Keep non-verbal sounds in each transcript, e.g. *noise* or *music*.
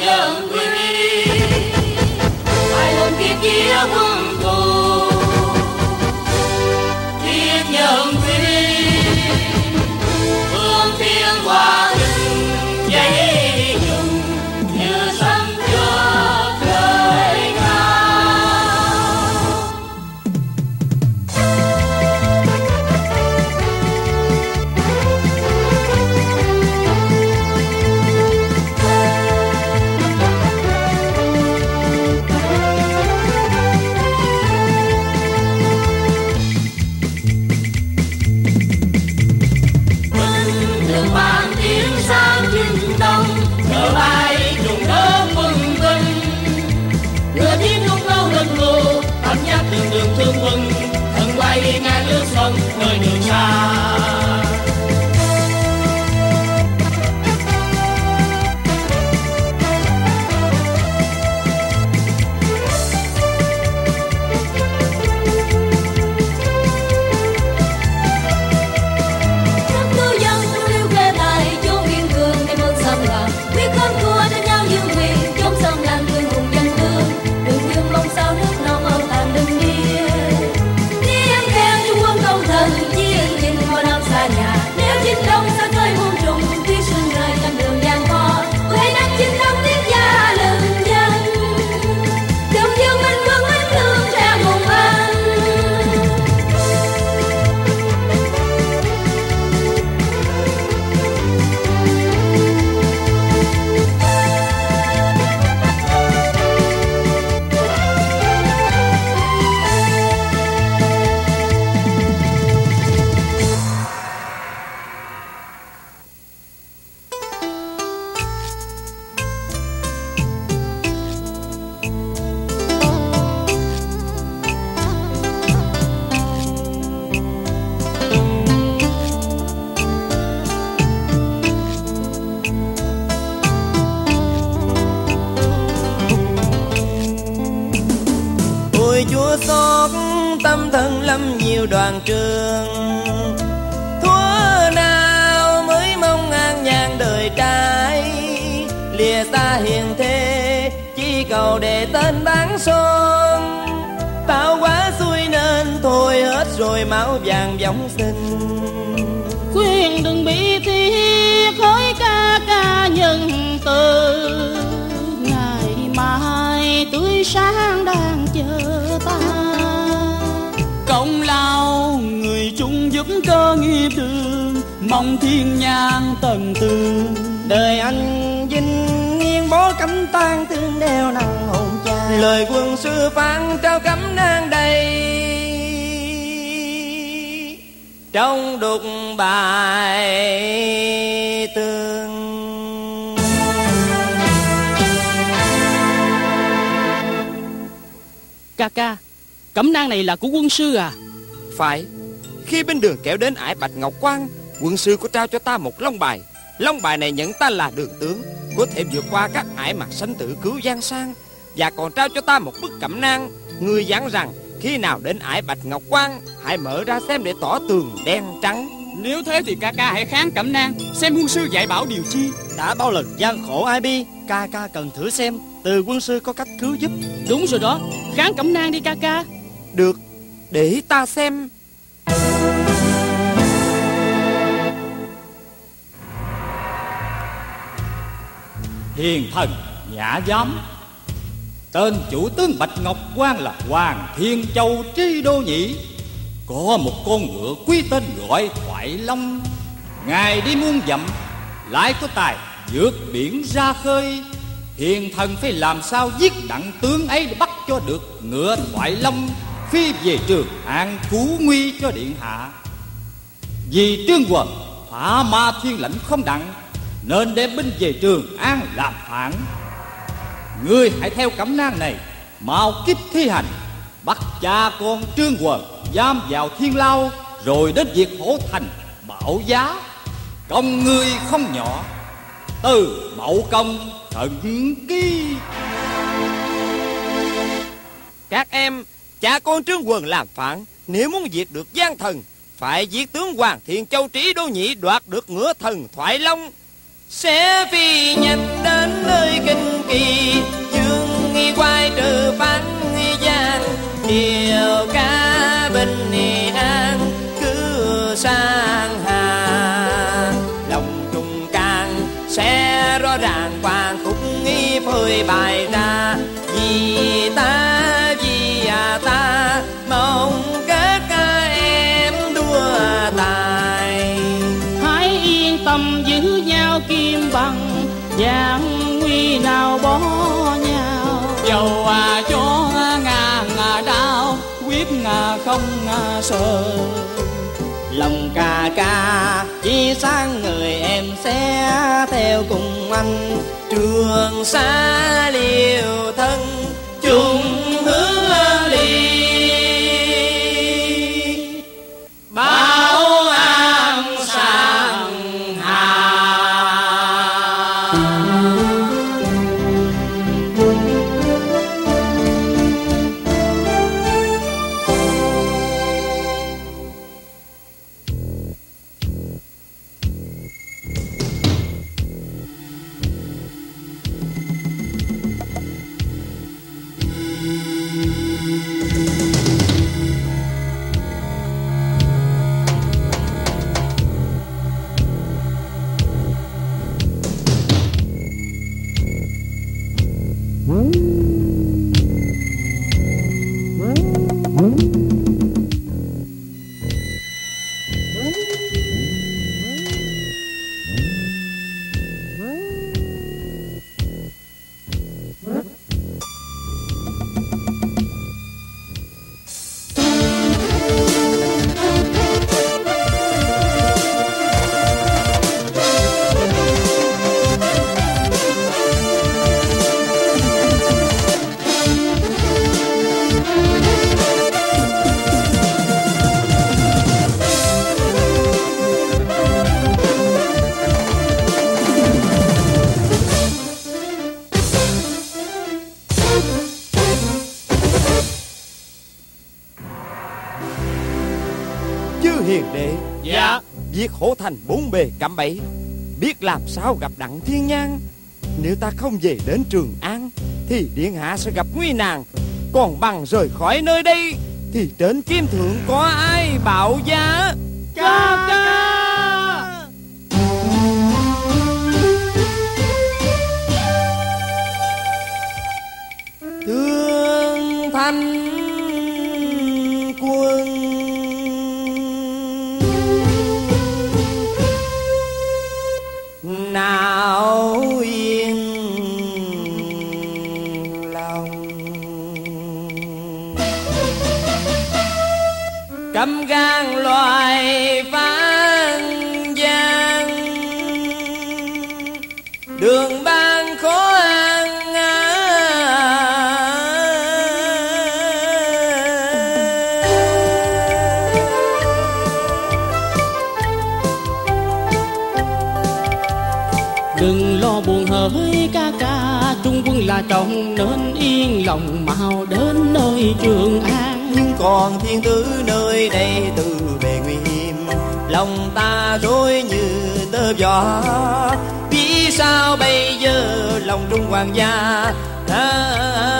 dân quy phải luôn kiếp kia quân thù son tạo quá xuôi nên thôi hết rồi máu vàng vọng sinh khuyên đừng bị thiệt hỡi ca ca nhân từ. Ngày mai tươi sáng đang chờ ta. Công lao người chung giúp cơ nghiệp đường. Mong thiên nhang tầng tư đời anh vinh nghiêng bó cánh tan tương đeo nặng lời quân sư phán trao cấm nang đầy. Trong đục bài tường. Ca ca cẩm nang này là của quân sư à? Phải. Khi bên đường kéo đến ải Bạch Ngọc Quang Quân sư có trao cho ta một long bài. Long bài này nhận ta là đường tướng Có thể vượt qua các ải mặt sanh tử cứu giang sang Và còn trao cho ta một bức cẩm nang. Người dặn rằng Khi nào đến ải Bạch Ngọc Quang Hãy mở ra xem để tỏ tường đen trắng. Nếu thế thì ca ca hãy kháng cẩm nang xem quân sư dạy bảo điều chi. Đã bao lần gian khổ ai bi Ca ca cần thử xem Từ quân sư có cách cứu giúp. Đúng rồi đó kháng cẩm nang đi ca ca. Được Để ta xem. Hiền thần nhã giám tên chủ tướng bạch ngọc quan là hoàng thiên châu tri đô nhĩ. Có một con ngựa quý tên gọi thoại long. Ngài đi muôn dặm, lại có tài vượt biển ra khơi. Hiền thần phải làm sao giết đặng tướng ấy để bắt cho được ngựa thoại long, phi về trường an cứu nguy cho điện hạ. Vì trương quần phá ma thiên lãnh không đặng, nên đem binh về trường an làm phản ngươi hãy theo cẩm nang này, mau kích thi hành. Bắt cha con trương quần, giam vào thiên lao, rồi đến việc hổ thành, bảo giá. Công ngươi không nhỏ, từ mậu công thần ký. Các em, Cha con Trương Quần làm phản. Nếu muốn diệt được gian thần, Phải giết tướng Hoàng Thiên Châu Trí Đô Nhĩ Đoạt được ngựa thần Thoại Long. Sẽ vì nhật đến nơi kinh kỳ dương nghi quay trừ phán gian. Điều ca bình an, cứ xa bằng gian nguy nào bỏ nhau. Dầu à cho ngà ngà đau quyết ngà không ngà sợ. Lòng ca ca chỉ sáng người em sẽ theo cùng anh. Trường xa liều thân chung Việc hổ thành bốn bề cạm bẫy. Biết làm sao gặp đặng thiên nhang. Nếu ta không về đến Trường An, Thì điện hạ sẽ gặp nguy nạn Còn bằng rời khỏi nơi đây, Thì trên kim thượng có ai bảo giá? Ca ca Thương thanh gian loài phán gian Đường ban khó ăn đừng lo buồn hỡi ca ca, trung quân là trọng nên yên lòng mau đến nơi trường an nhưng còn thiên tử nơi đây từ bề nguy hiểm lòng ta rối như tơ gió vì sao bây giờ lòng trung hoàng gia à, xe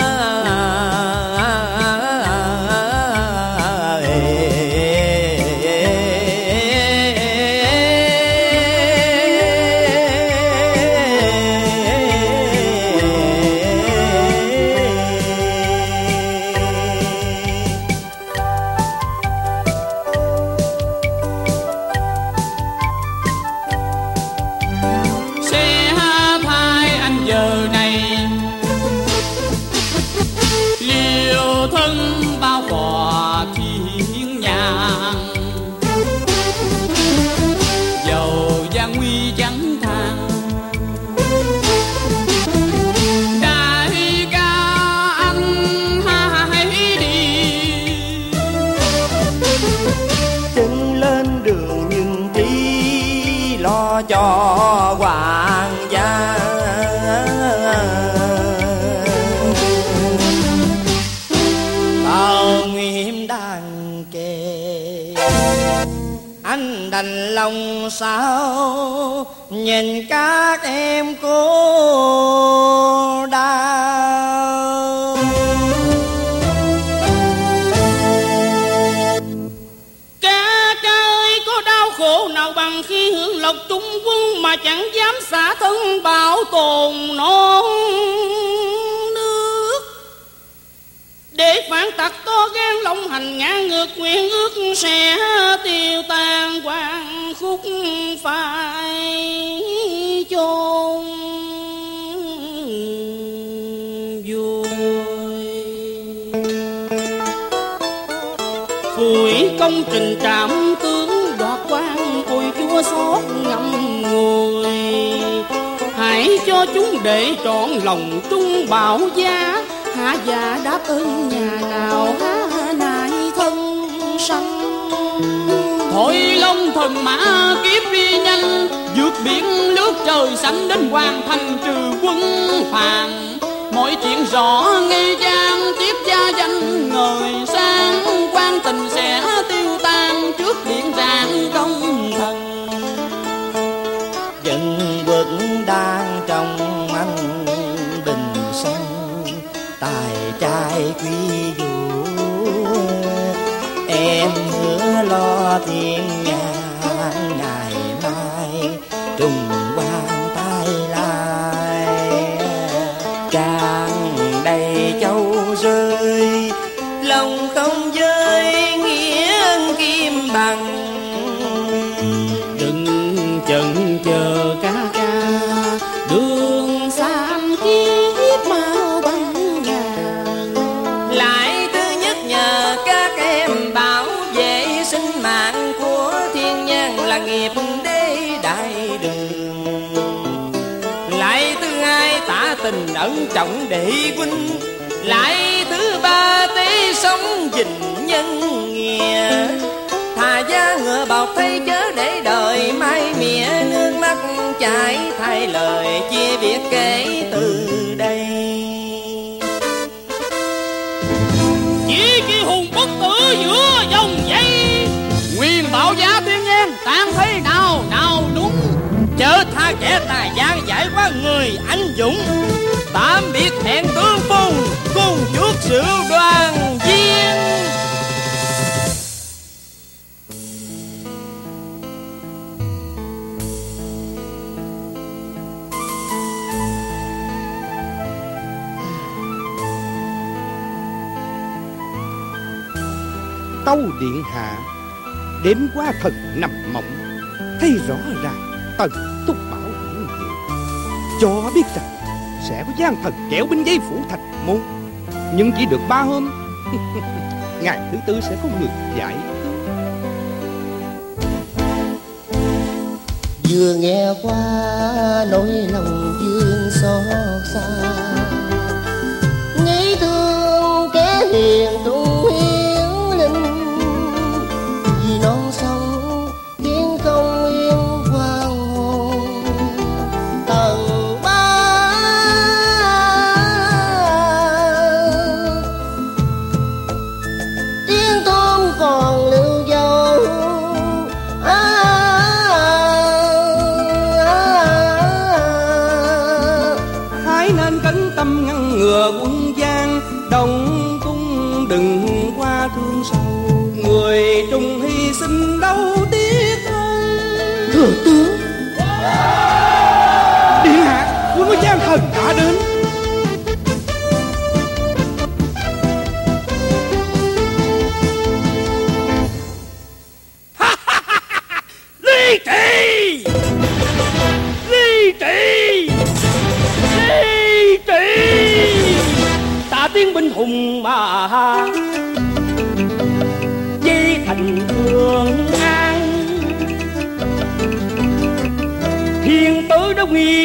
nhìn các em cô đau. Các ơi, có đau khổ nào bằng khi hưởng lộc trung quân mà chẳng dám xả thân bảo tồn non để phản tặc to gan lòng hành ngã ngược nguyện ước sẽ tiêu tan quan khúc phá công trình trạm tướng đoạt quan ôi chúa xót ngậm ngùi. Hãy cho chúng để trọn lòng trung bảo giá hạ già đáp ơn nhà nào há nại thân sanh. Thôi long thần mã kiếp đi nhanh, vượt biển nước trời xanh đến hoàn thành trừ quân phàn mọi chuyện rõ nghi gian tiếp gia danh người sang quan tình sẽ trước điện rạng công thần. Dân quân đang trong anh bình sông tài trai quý vũ em hứa lo thiên nhang ngày ẩn trọng đệ huynh. Lại thứ ba tế sống dình nhân nghĩa. Thà gia ngựa bọc thay chớ để đời mai mỉa, nước mắt chảy thay lời chia biệt kể từ đây. Chỉ khi hùng bất tử giữa dòng dây, nguyên bảo giá thiên nhiên tan thấy nào nào đúng. Chớ tha kẻ tài gian giải qua người anh dũng tạm biệt hẹn tương phùng cùng chút sự đoàn viên. Tâu điện hạ, đến qua thần nằm mộng. Thấy rõ ràng, tần túc bảo hiện cho biết rằng sẽ có gian thần kéo binh giấy phủ thạch môn. Nhưng chỉ được ba hôm, *laughs* ngày thứ tư sẽ có người giải vừa nghe qua nỗi lòng dương xót xa, nghĩ thương kẻ hiền tu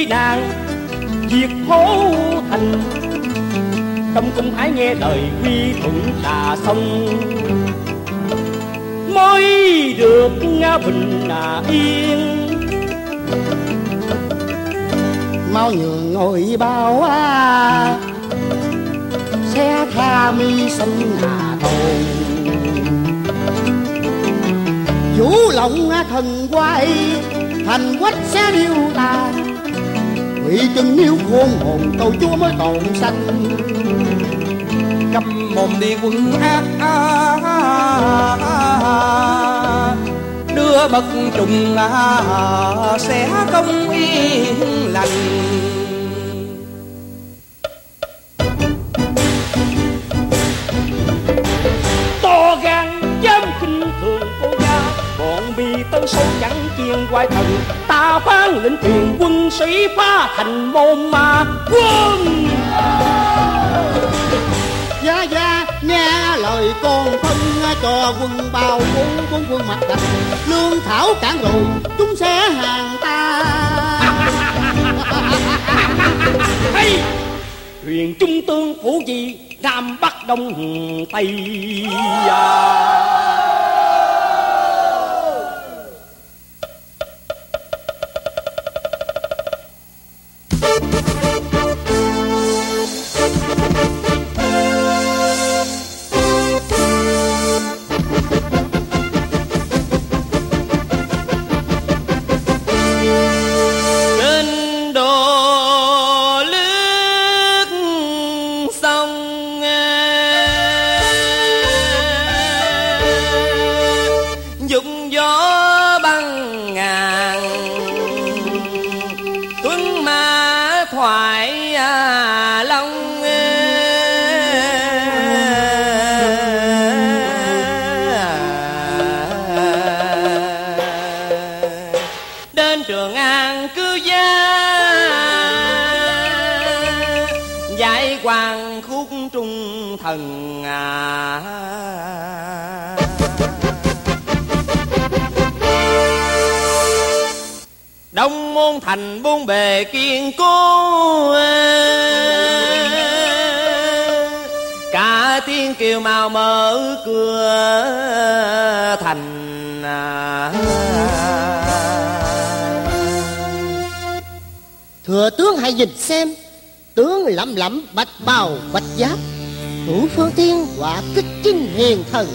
đã nguy diệt hố thành trong cung hãy nghe lời quy thuận là sông. Mới được nga bình là yên. Mau nhường ngồi bao à sẽ tha mi sinh hà tồn vũ lộng thần quay, thành quách sẽ điêu tàn quỷ chân níu khôn hồn cầu chúa mới còn sanh cầm mồm đi quân ác, đưa bậc trùng à, sẽ không yên lành. Quan lệnh truyền quân sĩ phá thành môn mà quân. Gia Gia nghe lời con phân cho quân bao bốn bốn quân mặt đập Lương thảo cản rồi chúng sẽ hàng ta. *laughs* Hay truyền trung tương phủ gì nam bắc đông tây. À. nhìn xem. Tướng lẩm lẩm bạch bào bạch giáp Thủ phương thiên quả kích chinh hiền thần.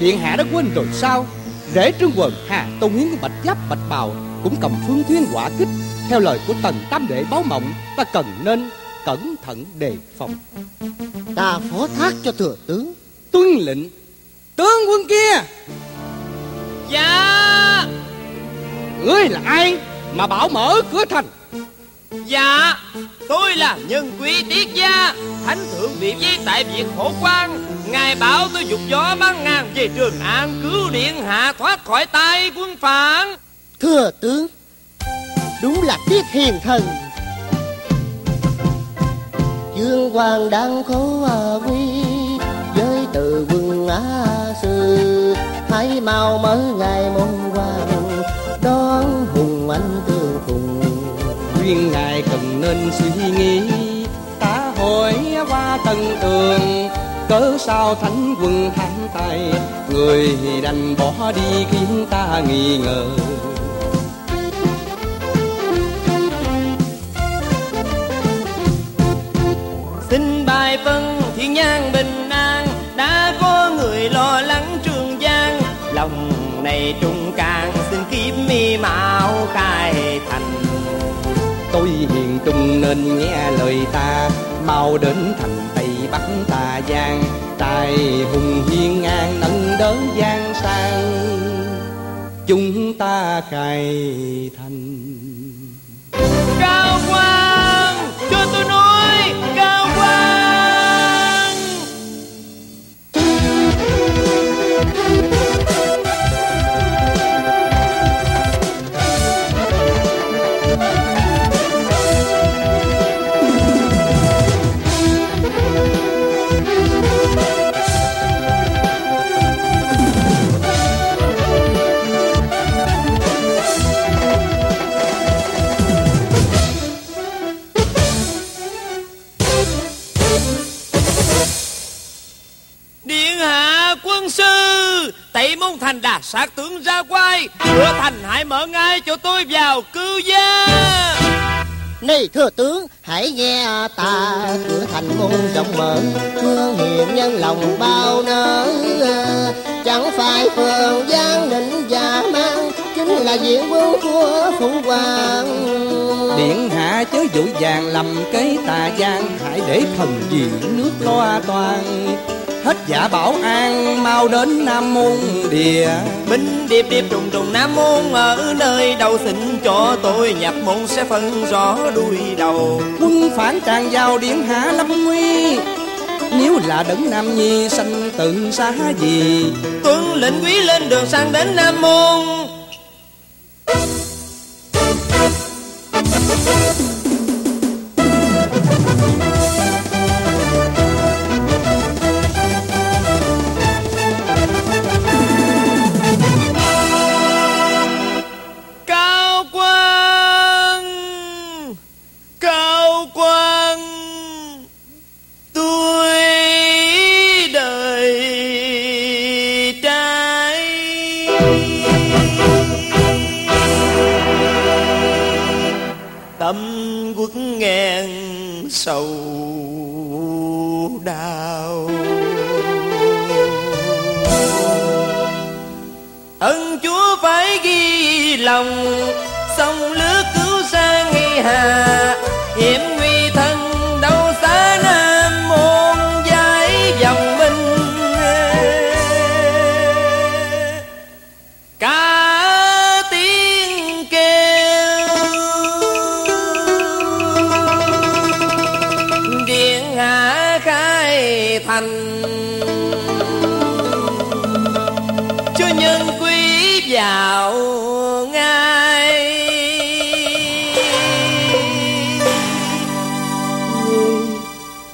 Điện hạ đã quên rồi sao? Rễ trương quần Hà Tôn Hiến của Bạch Giáp Bạch Bào Cũng cầm phương thuyên quả kích. Theo lời của tần tam đệ báo mộng Ta cần nên cẩn thận đề phòng. Ta phó thác cho thừa tướng. Tuân lệnh Tướng quân kia. Dạ. Ngươi là ai Mà bảo mở cửa thành dạ tôi là nhân quý tiết gia, thánh thượng bị giấy tại việt phổ quan ngài bảo tôi dục gió băng ngàn về trường an, cứu điện hạ thoát khỏi tay quân phản. Thừa tướng, Đúng là tiết hiền thần. Dương hoàng đang khổ à quy Với từ quân á sư. Hãy mau mở ngày môn hoàng, Đón Khuyên ngài cần nên suy nghĩ. Ta hỏi qua tân tường, Cớ sao thánh quân thắng tay? Người đành bỏ đi khiến ta nghi ngờ. Xin bài phân thiên nhang bình an, đã có người lo lắng trường giang. Lòng này trung càng xin kiếm mi mạo khai Tôi hiền trung nên nghe lời ta. Mau đến thành Tây Bắc Tà Giang Tài hùng hiên ngang nâng đỡ giang sang. Chúng ta khai thành. Cao quang, cho tôi nói, cao tây môn thành đà sát tướng ra quay. Cửa thành hãy mở ngay cho tôi vào cư gia. Này thừa tướng hãy nghe ta Cửa thành môn rộng mở Phương hiền nhân lòng bao nở Chẳng phải phường giang định giả mang Chính là diện quân của phụ hoàng. Điện hạ chớ dội vàng lầm cái tà giang Hãy để thần gì nước loa toàn Hết giả bảo an mau đến Nam Môn Địa. Binh điệp điệp trùng trùng nam môn ở nơi đầu xịn cho tôi nhập môn sẽ phân rõ đuôi đầu. Quân phản tràn vào điện hạ lâm nguy. Nếu là đấng Nam Nhi sanh tự xá gì? Tuân lệnh quý lên đường sang đến nam môn sầu đau. Ân chúa phải ghi lòng sông lướt cứu sang nghi hà. Quý ngay?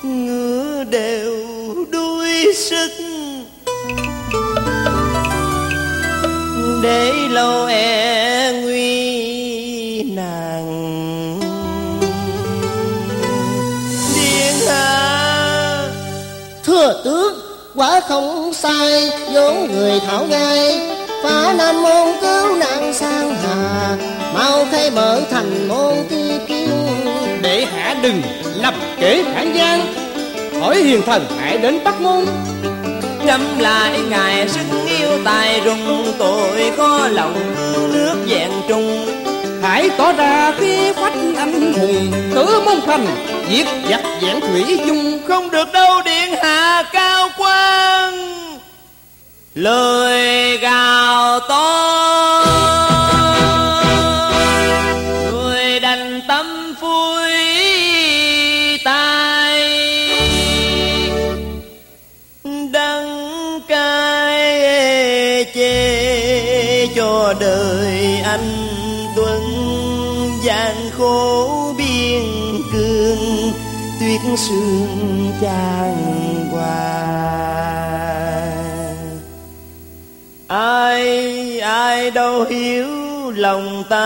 Người ngựa đều đuôi sức. Để lâu e nguy nàng. Điên hạ. Thừa tướng, Quả không sai, vốn người thảo ngay Phá nam môn cứu nạn sang hà Mau khai mở thành môn kia kiên Để hạ đừng lập kể phản gian Hỏi hiền thần hãy đến Bắc Môn. Ngâm lại ngài sức yêu tài rung tội khó lòng nước vẹn trung Hãy tỏ ra khí phách anh hùng Tử môn thành Diệt giặc vẹn thủy chung. Không được đâu điện hạ cao quan lời gào to. Người đành tâm phui tai đắng cay chê cho đời anh tuấn gian khổ biên cương, tuyết sương chan hoàng ai ai đâu hiểu lòng ta.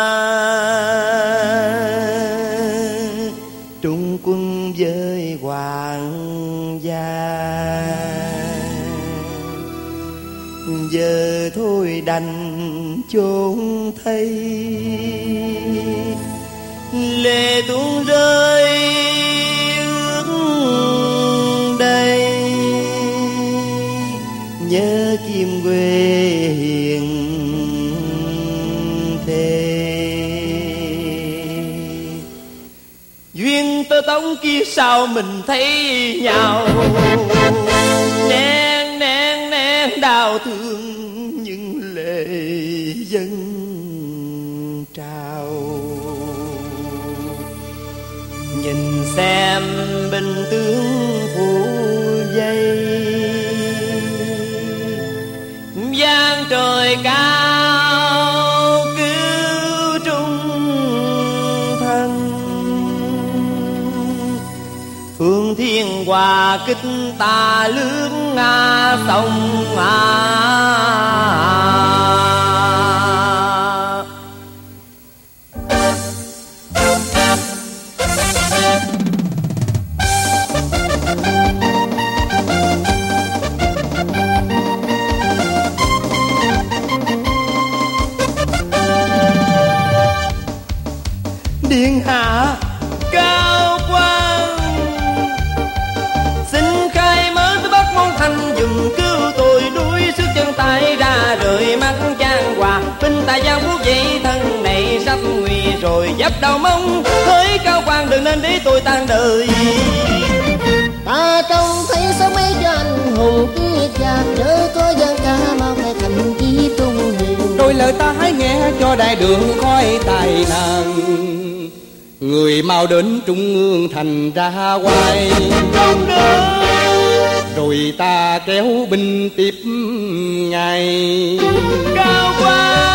Trung quân với hoàng gia. Giờ thôi đành chốn thay. Lệ tuôn rơi ước đây. Nhớ kim quê kia sao mình thấy nhau? Nén nén nén đau thương những lệ dân trào, nhìn xem bình tướng kích ta lướt nga sông à dấp đầu mông hỡi cao quan đừng nên để tôi tan đời. Ta trông thấy sống mấy cho anh hùng kia cha Nhớ có dân ca mau khai thành chí trung hiền Đôi lời ta hãy nghe cho đại đường khói tài năng Người mau đến trung ương thành ra hoài. Không được Rồi ta kéo binh tiếp ngày. Cao quan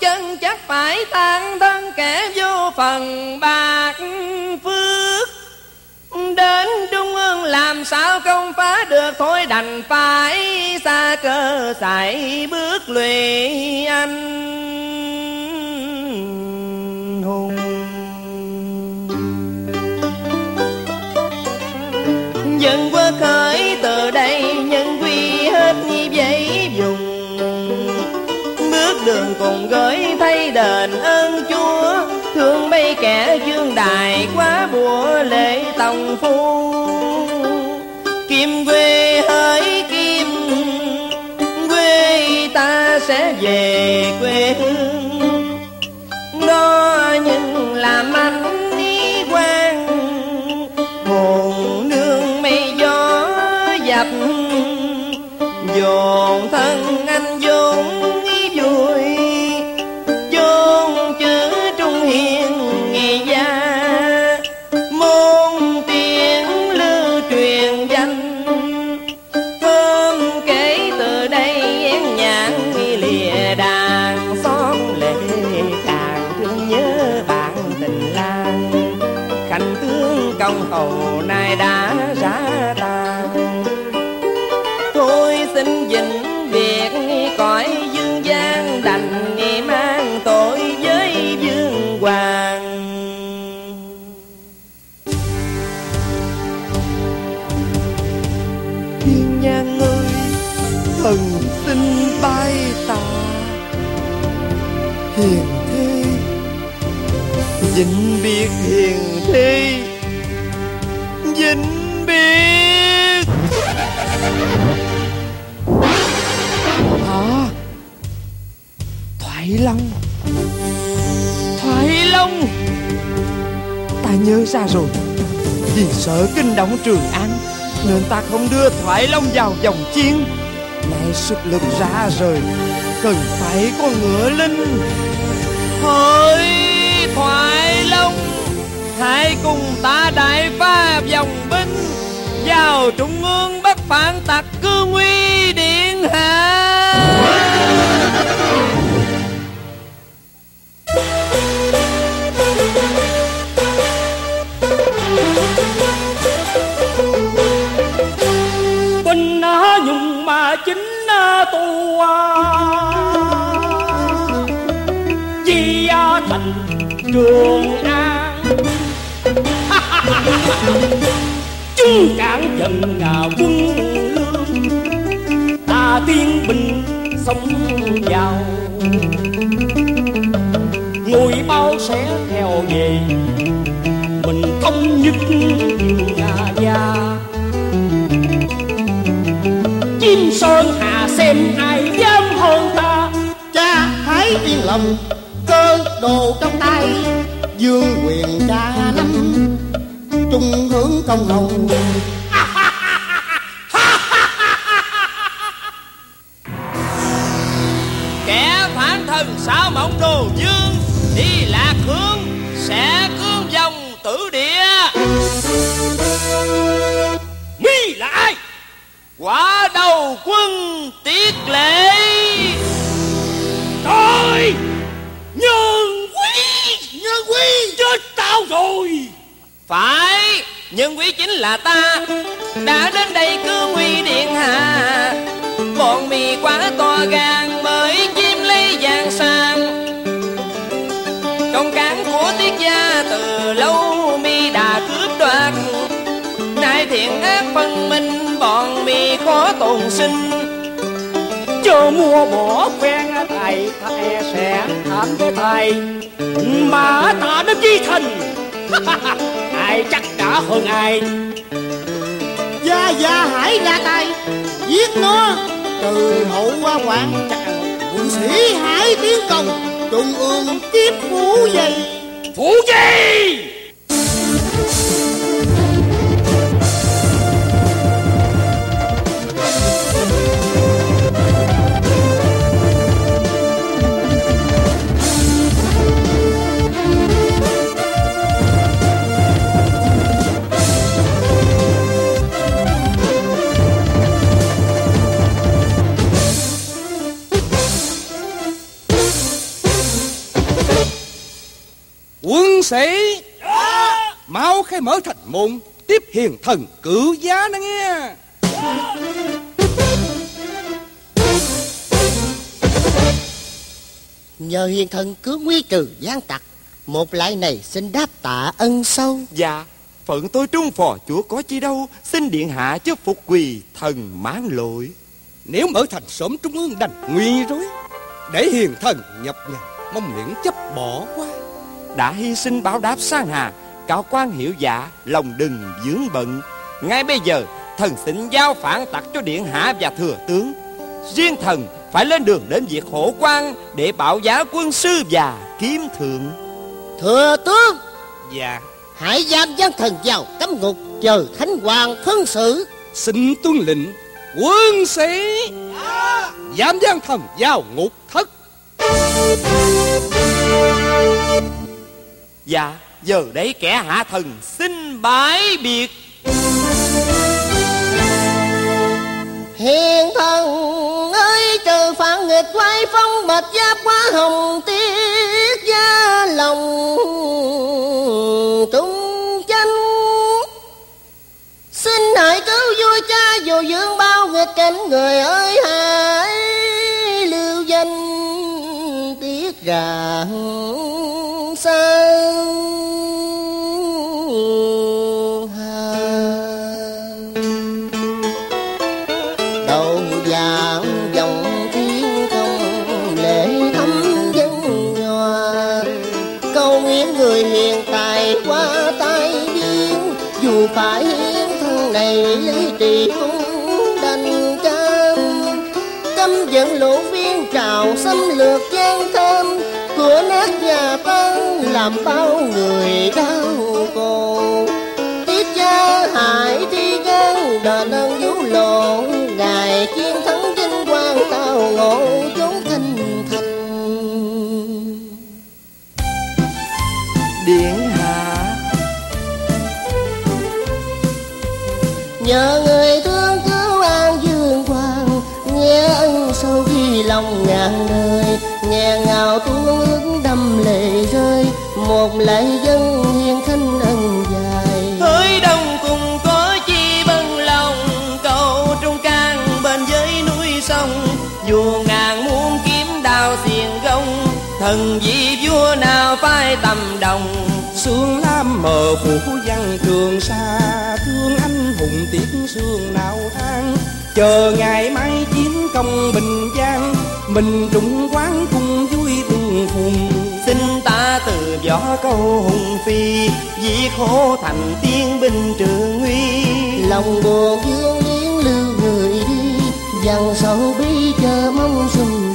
chân chắc phải tan thân kẻ vô phần bạc phước. Đến trung ương làm sao không phá được, thôi đành phải xa cơ sải bước lụy anh hùng. Dân quốc khởi đường cùng gửi thay đền ơn chúa. Thương mấy kẻ dương đài quá bùa lễ tòng phu. Kim quê hỡi kim, quê ta sẽ về quê hương. Biệt hiền thi, Vĩnh biệt. À, Hả Thoại Long. Thoại Long. Ta nhớ ra rồi. Vì sợ kinh động Trường An, Nên ta không đưa Thoại Long vào dòng chiến. Nay sức lực ra rời, Cần phải con ngựa linh. Hỡi Hoài Long, Hãy cùng ta đại phá dòng binh, Vào trung ương bắc phản tặc cư nguy điện hạ. Trường an chúng cản dần ngà quân lương. Ta tiên binh sống vào ngồi bao sẽ theo về. Mình thống nhất nhà gia chim sơn hà xem ai dám hơn ta. Cha hãy yên lòng đồ trong tay. Dương quyền cha năm trung hướng công hồng. *laughs* Kẻ phản thần sao mộng đồ dương, Đi lạc hướng, sẽ cương dòng tử địa. Mi là ai? Quả đầu quân Phải quý chính là ta. Đã đến đây cứ nguy điện hạ. Bọn mì quá to gan mới chiếm lấy vàng sang. Công cán của tiết gia từ lâu mi đã cướp đoạt. Nay thiện ác phân minh bọn mì khó tồn sinh. Cho mua bỏ quen thầy thầy sẽ thảm với thầy. Mà ta đến chi thành? *laughs* này chắc đã hơn ai? Gia gia hãy ra tay, giết nó. Từ hậu qua quản quân sĩ hãy tiến công, trung ương tiếp phủ dày phủ gì Sĩ. Mau khai mở thành môn Tiếp hiền thần cử giá đó nghe. Nhờ hiền thần cứu nguy trừ gian tặc một lại này xin đáp tạ ân sâu. Dạ Phận tôi trung phò chúa có chi đâu Xin điện hạ chứ phục quỳ thần mãn lỗi. Nếu mở thành sớm trung ương đành nguy rồi Để hiền thần nhập nhà Mong miễn chấp bỏ qua Đã hy sinh báo đáp sang hà Cao quan hiểu dạ Lòng đừng dướng bận. Ngay bây giờ Thần xin giao phản tặc cho điện hạ và thừa tướng. Riêng thần phải lên đường đến việc hổ quan Để bảo giá quân sư và kiếm thượng. Thừa tướng! Dạ. Hãy giam giang thần vào cấm ngục Chờ thánh hoàng phân xử. Xin tuân lệnh Quân sĩ! Giám giang thần vào ngục thất Dạ giờ đấy kẻ hạ thần xin bái biệt. Hiền thần ơi, trừ phản nghịch quay phong bạch giáp quá hồng tiết gia lòng trung chánh Xin hãy cứu vui cha dù dưỡng bao nghịch cảnh người ơi hãy lưu danh tiết rằng phải hiến thân này lý trị đành cam căm giận lộ viên trào xâm lược gian thơm của nát nhà tan làm bao người đau khổ. Tiết cha hại thi gan đền ơn vũ lộ ngài chiến thắng vinh quang tao ngộ. Nhờ người thương cứu an dương quang nghe ân sâu ghi lòng ngàn đời. Nghe ngào tuôn ước đâm lệ rơi một lại dân hiền khanh ân dài. Hỡi đông cùng có chi bằng lòng cầu trung can bên dưới núi sông. Vua ngàn muôn kiếm đào xiềng gông thần vị vua nào phải tầm đồng? Sương Lam mờ phủ văn trường xa Hùng tiếc sương nào than. Chờ ngày mai chiến công bình giang Mình trụng quán cùng vui tương phùng. Xin ta từ võ câu hùng phi diệt hổ thành tiên binh trường nguy. Lòng buồn dương yến lưu người đi dằn sầu bi chờ mong xuân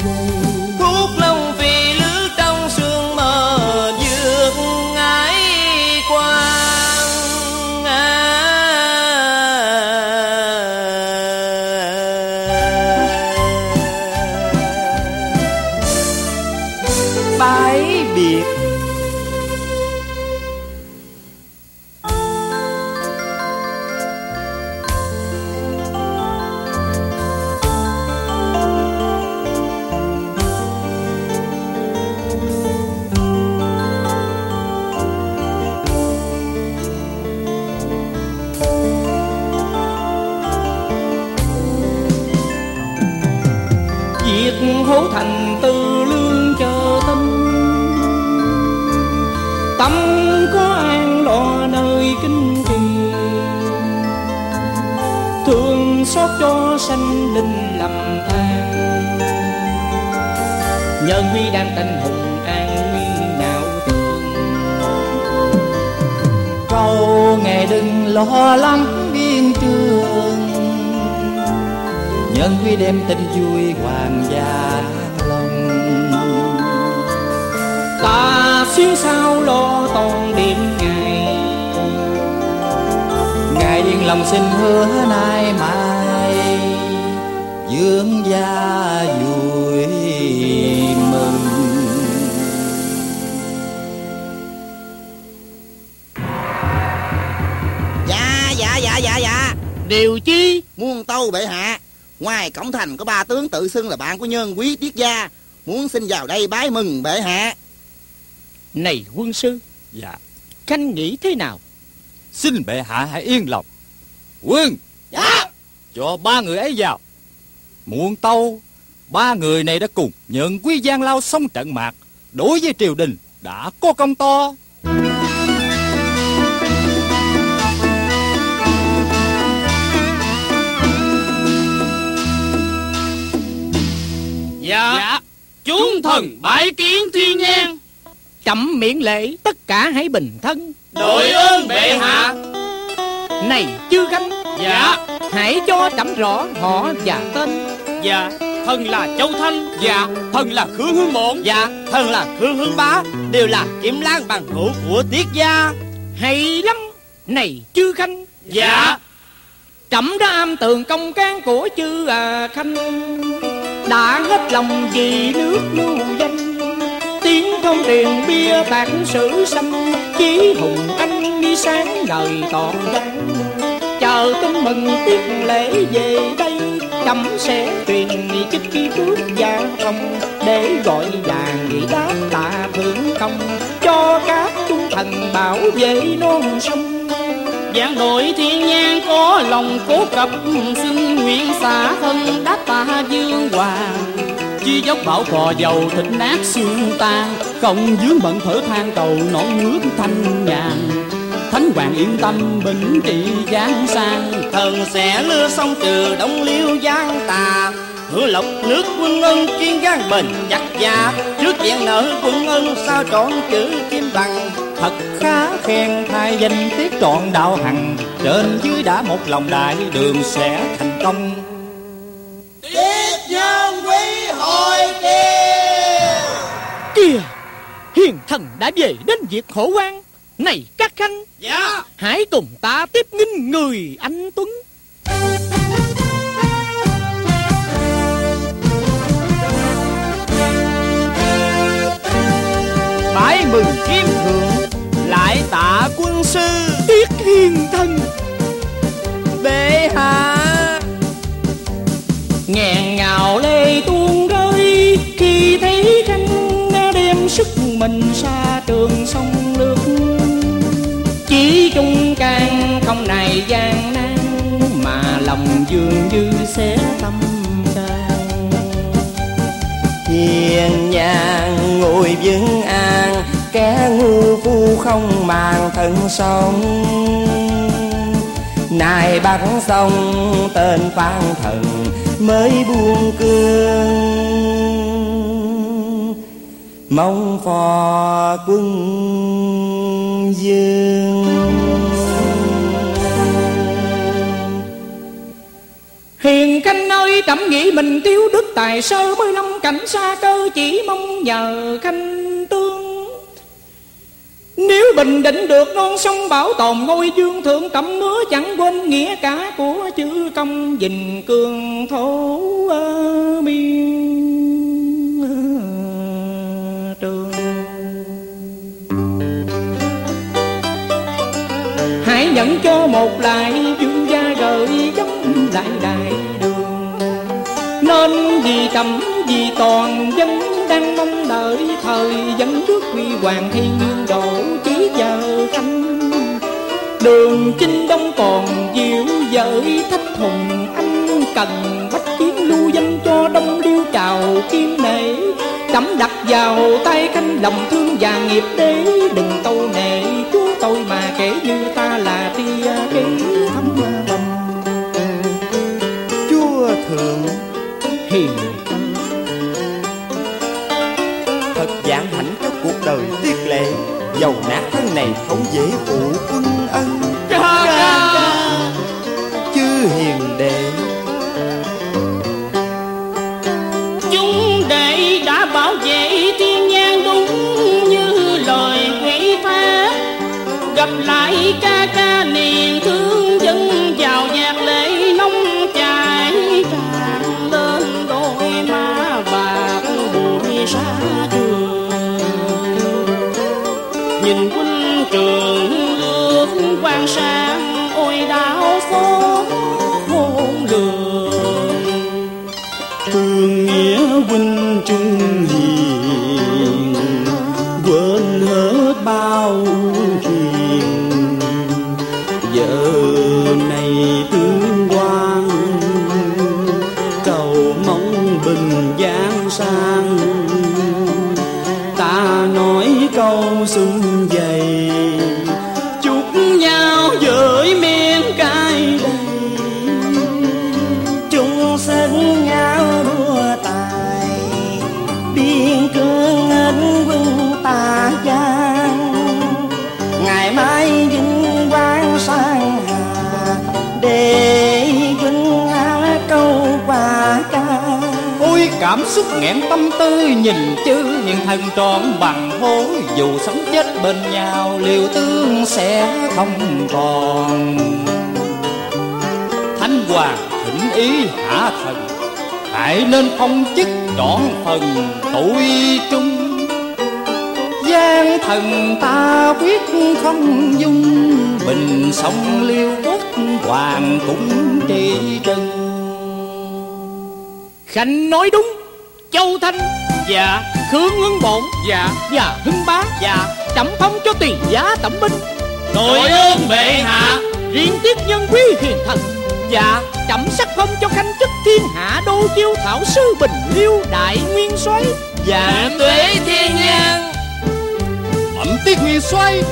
lo lắng biên trường. Nhân quý đem tin vui hoàng gia lòng ta xuyên sao lo toàn đêm ngày. Ngài yên lòng xin hứa nay mai. Dương gia vui mừng. Điều chi? Muôn tâu bệ hạ. Ngoài cổng thành có ba tướng tự xưng là bạn của nhân quý tiết gia. Muốn xin vào đây bái mừng bệ hạ. Này quân sư. Dạ. Khanh nghĩ thế nào? Xin bệ hạ hãy yên lòng. Quân. Dạ. Cho ba người ấy vào. Muôn tâu Ba người này đã cùng nhận quý giang lao xong trận mạc. Đối với triều đình Đã có công to dạ, Chúng thần bái kiến thiên nhang Chậm miễn lễ tất cả hãy bình thân. Đội ơn bệ hạ. Này chư khanh Dạ. Hãy cho chậm rõ họ và tên. Dạ. Thần là Châu Thanh. Dạ. Thần là Khương Hương Bổn Dạ. Thần là Khương Hương Bá. Đều là kiếm lan bằng hữu của Tiết Gia. Hay lắm. Này chư khanh Dạ. Trẫm đã am tường công cán của chư à khanh đã hết lòng vì nước lưu danh. Tiếng thông điền bia tạc sử sanh Chí hùng anh đi sáng đời toàn dân, Chờ tin mừng tiết lễ về đây Trẫm sẽ truyền chích khi bước gia thông Để gọi vàng nghĩ đáp tạ thượng công. Cho các trung thần bảo vệ non sông Giảng đội thiên nhang có lòng cố cập Xin nguyện xả thân đáp tạ dương hoàng. Chi dốc bảo cò dầu thịt nát xương tan Không dướng bận thở than cầu nón nước thanh nhàn. Thánh hoàng yên tâm bình trị giang sang, Thần sẽ lưa sông trừ đông liêu giang tà. Hứa lộc nước quân ân kiên gian bình chắc gia Trước chuyện nợ quân ân sao trọn chữ kim bằng. Thật khá khen thay danh tiết trọn đạo hằng. Trên dưới đã một lòng đại đường sẽ thành công. Tiết nhân quý hội kiều Kìa Hiền thần đã về đến việc khổ quan Này các khanh. Dạ. Hãy cùng ta tiếp nghinh người anh Tuấn. Bái mừng kim thượng Lại tạ quân sư. Tiết hiền thần. Bệ hạ. Ngàn ngào lệ tuôn rơi Khi thấy khanh đem sức mình xa trường sông nước. Chỉ chung can không này gian nan Mà lòng dường như sẽ tâm can. Hiền nhàn ngồi vững an kẻ ngu phu không màng thân sống. Nài bắt xong tên phan thần mới buông cương. Mong phò quân dương. Hiền canh ơi trẫm nghĩ mình tiêu đức tài sơ mới năm cảnh xa cơ chỉ mong nhờ khanh. Nếu bình định được non sông bảo tồn, ngôi dương thượng tẩm mứa chẳng quên nghĩa cả của chữ công dình cường thổ biên trường Hãy nhận cho một lại dương gia gợi giống lại đại đường. Nên vì tầm, vì toàn dân đang mong đợi Thời dân nước huy hoàng thiên nhiên độ chỉ giờ khanh. Đường chinh đông còn diệu dợi thách hùng anh Cần bách chiến lưu danh cho đông liêu chào kim nể. Cắm đặt vào tay khanh lòng thương và nghiệp đế, Đừng câu nệ chúa tôi mà kể như ta là tia kế thấm bầm chúa thượng hiền lời tiết lệ dầu nát thân này không dễ phụ quân ân. Sức nghẹn tâm tư, nhìn chữ hiện thân tròn bằng hối dù sống chết bên nhau, liều tương sẽ không còn. Thánh hoàng thỉnh ý hạ thần, hãy nên phong chức trọn phần tội trung. Gian thần ta quyết không dung, bình sông liêu quốc hoàng cũng trị trần khanh nói đúng châu thanh dạ. Khương ngưng bổn dạ. và hưng bá dạ. Trẫm phong cho tiền giá tẩm binh. Đội ơn bệ hạ riêng tiết nhân quý hiền thần dạ. Trẫm sắc phong cho khanh chức thiên hạ đô chiêu thảo sư bình liêu đại nguyên soái. Dạ. Tuế thiên nhân. Bẩm tiết nguyên soái.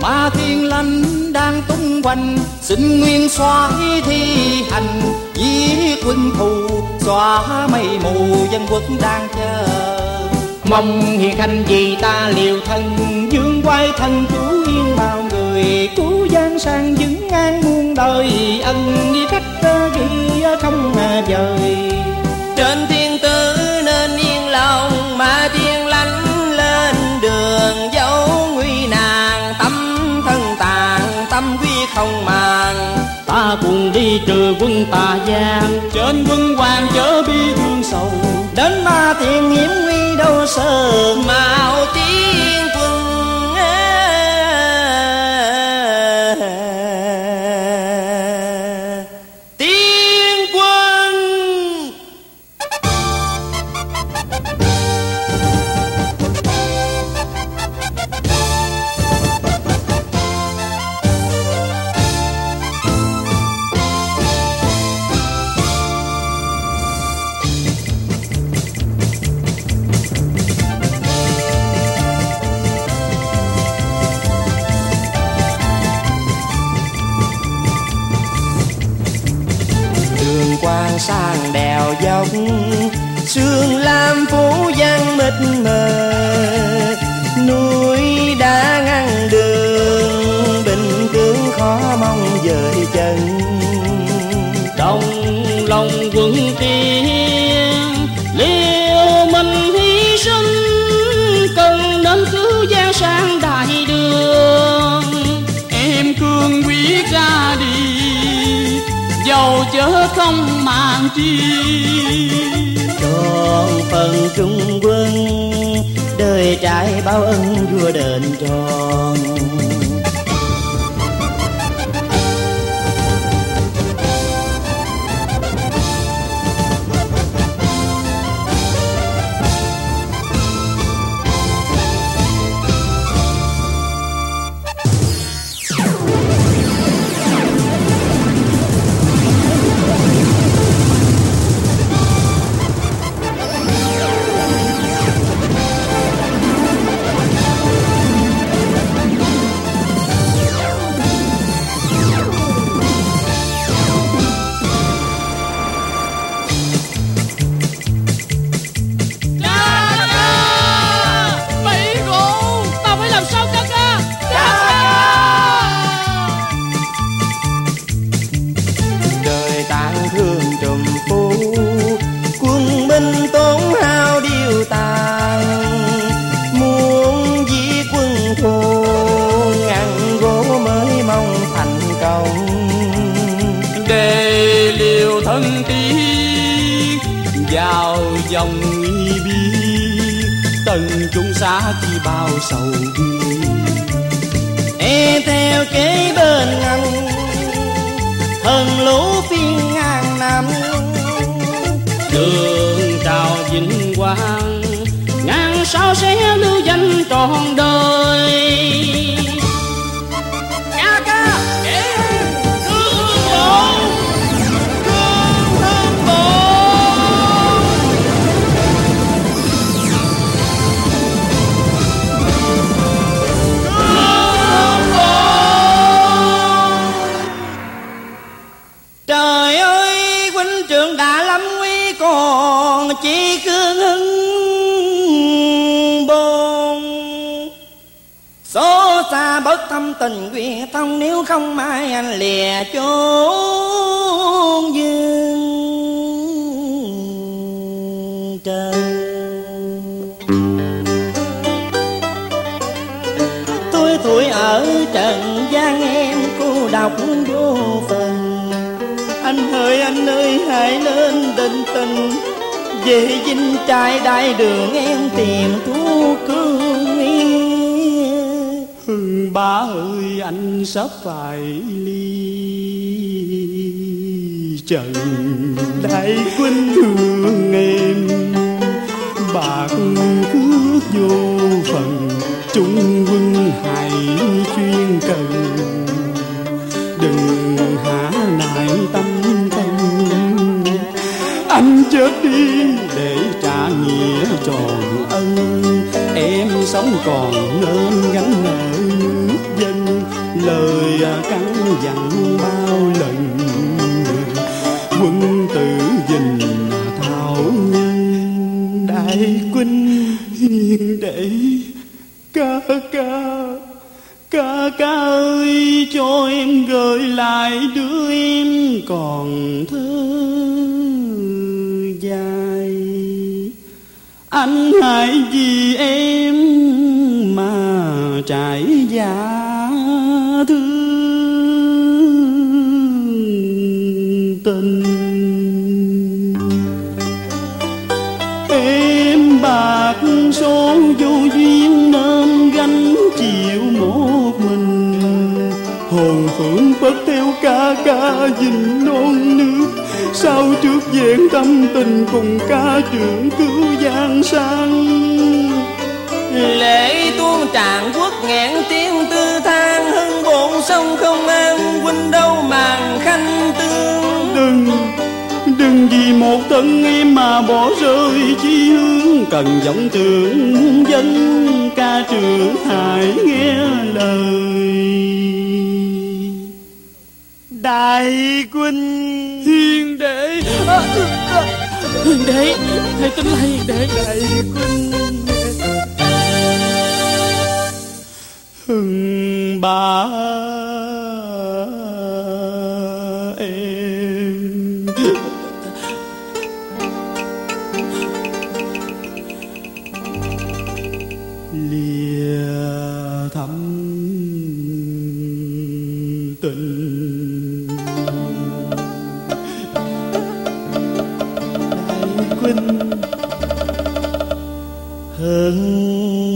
Ma thiên lanh đang tung hoành xin nguyên soái thi hành giết quân thù, xóa mây mù, dân quốc đang chờ. Mong hiền khanh vì ta liều thân, dương quay thân chú yên bao người. Cứu giang sang vững an muôn đời, ân ghi cách ghi không dời trên thiên tử nên yên lòng, mà thiên lánh lên đường dấu nguy nàng. Tâm thân tàn tâm quy không màng ta cùng đi trừ quân tà giang. Trên quân hoàng chớ bi thương sầu. Đến ma tiền hiểm nguy đâu sợ mạo tiên dọc sương lam phủ gian mịt mờ, núi đã ngăn đường bình cương khó mong dời. Chi. Trọn phần trung quân đời trải bao ân vua đền tròn. Anh Lời à, căn dặn bao lần. Quân tử dình à, thảo nhân, Đại quân hiền đệ, ca ca Ca ca ơi, cho em gửi lại đứa em còn thơ dài. Anh hãy vì em mà trải dài thương tình Em bạc số vô duyên nên gánh chịu một mình. Hồn phượng bất theo ca ca dình non nước Sao trước vẹn tâm tình cùng ca trưởng cứu giang sang? Lễ tuôn tràn quốc ngạn tiếng Sông không an huynh đâu màn khanh tương. Đừng, đừng vì một thân em mà bỏ rơi chi hương Cần giọng trưởng dân ca trưởng hãy nghe lời. Đại quân. Hiền đệ à, à, Hiền đệ Thầy tin là hiền đệ Đại quân. Hưng ba em. Lìa thăm tình. Đại quân hơn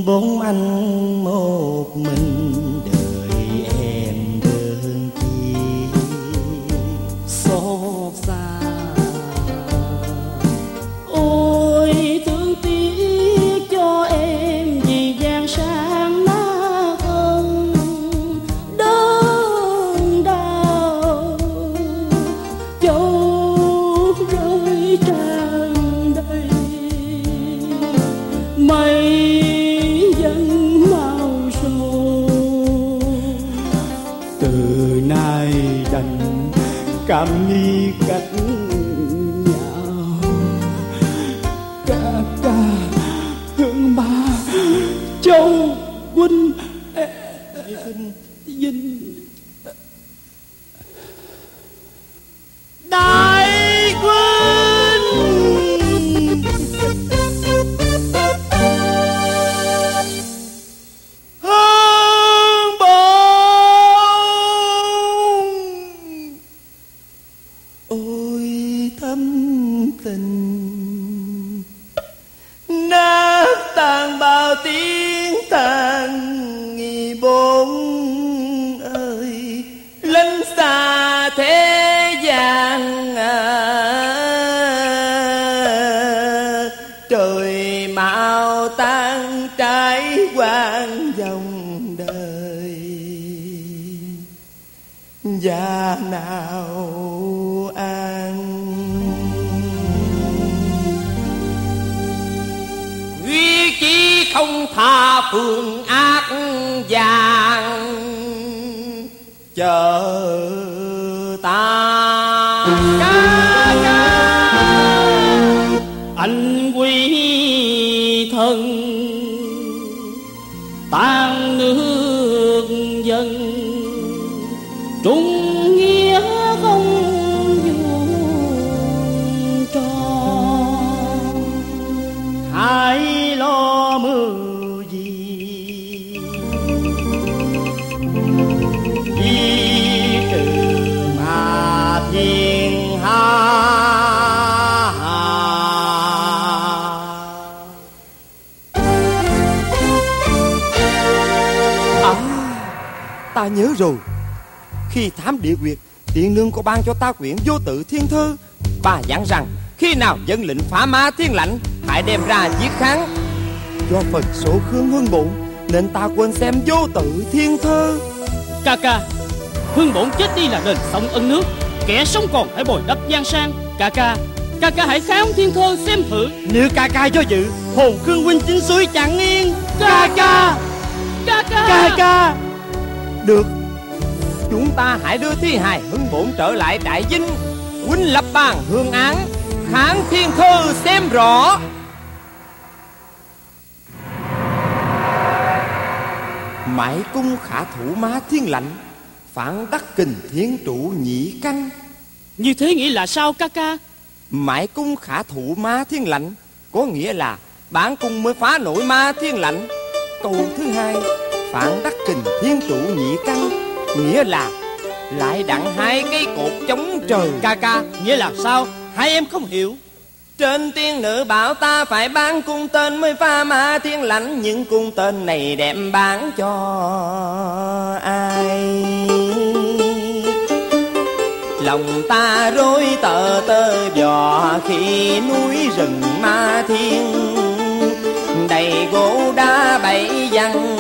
bốn anh? Cảm tan nước dân chúng. Ta nhớ rồi. Khi thám địa quyệt Điện nương có ban cho ta quyển vô tự thiên thư. Bà dặn rằng Khi nào dân lệnh phá ma thiên lãnh Hãy đem ra giết kháng. Do phần số khương huân bổn Nên ta quên xem vô tự thiên thư. Ca ca Hương bổn chết đi là đền sống ân nước Kẻ sống còn hãy bồi đắp giang sang. Ca ca Ca ca hãy khám thiên thơ xem thử. Nếu ca ca cho dự Hồn Khương huynh chính suối chẳng yên. Ca ca Ca ca. Ca ca Được. Chúng ta hãy đưa thi hài hưng bổn trở lại đại dinh Huynh lập bàn hương án Kháng thiên thư xem rõ. Mãi cung khả thủ má thiên lạnh Phản đắc kình thiên trụ nhị căn Như thế nghĩa là sao ca ca? Mãi cung khả thủ ma thiên lạnh Có nghĩa là bản cung mới phá nổi ma thiên lạnh. Câu thứ hai Phản đắc kình thiên trụ nhị căn Nghĩa là Lại đặng hai cây cột chống trời Ca ca. Nghĩa là sao? Hai em không hiểu. Trên tiên nữ bảo ta phải bán cung tên mới pha ma thiên lãnh. Những cung tên này đem bán cho ai? Lòng ta rối tờ tơ vò khi núi rừng ma thiên. Đầy gỗ đá bảy văn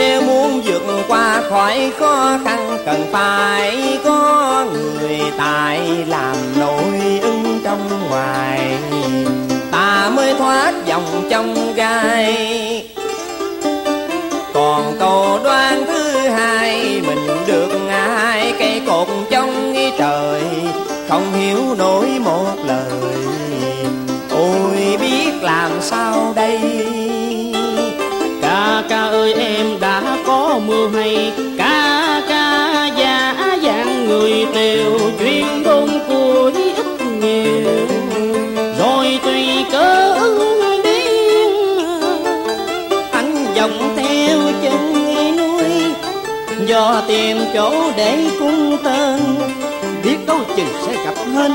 nếu muốn vượt qua khỏi khó khăn, Cần phải có người tài làm nội ứng trong ngoài. Ta mới thoát vòng trong gai. Còn câu đoán thứ hai, Mình được ai cây cột trong trời. Không hiểu nổi một lời. Ôi biết làm sao đây? Mưa hay. Ca ca giả dạng người tiều Chuyên đôn cuối ít nhiều Rồi tùy cớ ứng điên Anh dòng theo chân núi Do tìm chỗ để cung tên, Biết đâu chừng sẽ gặp hên.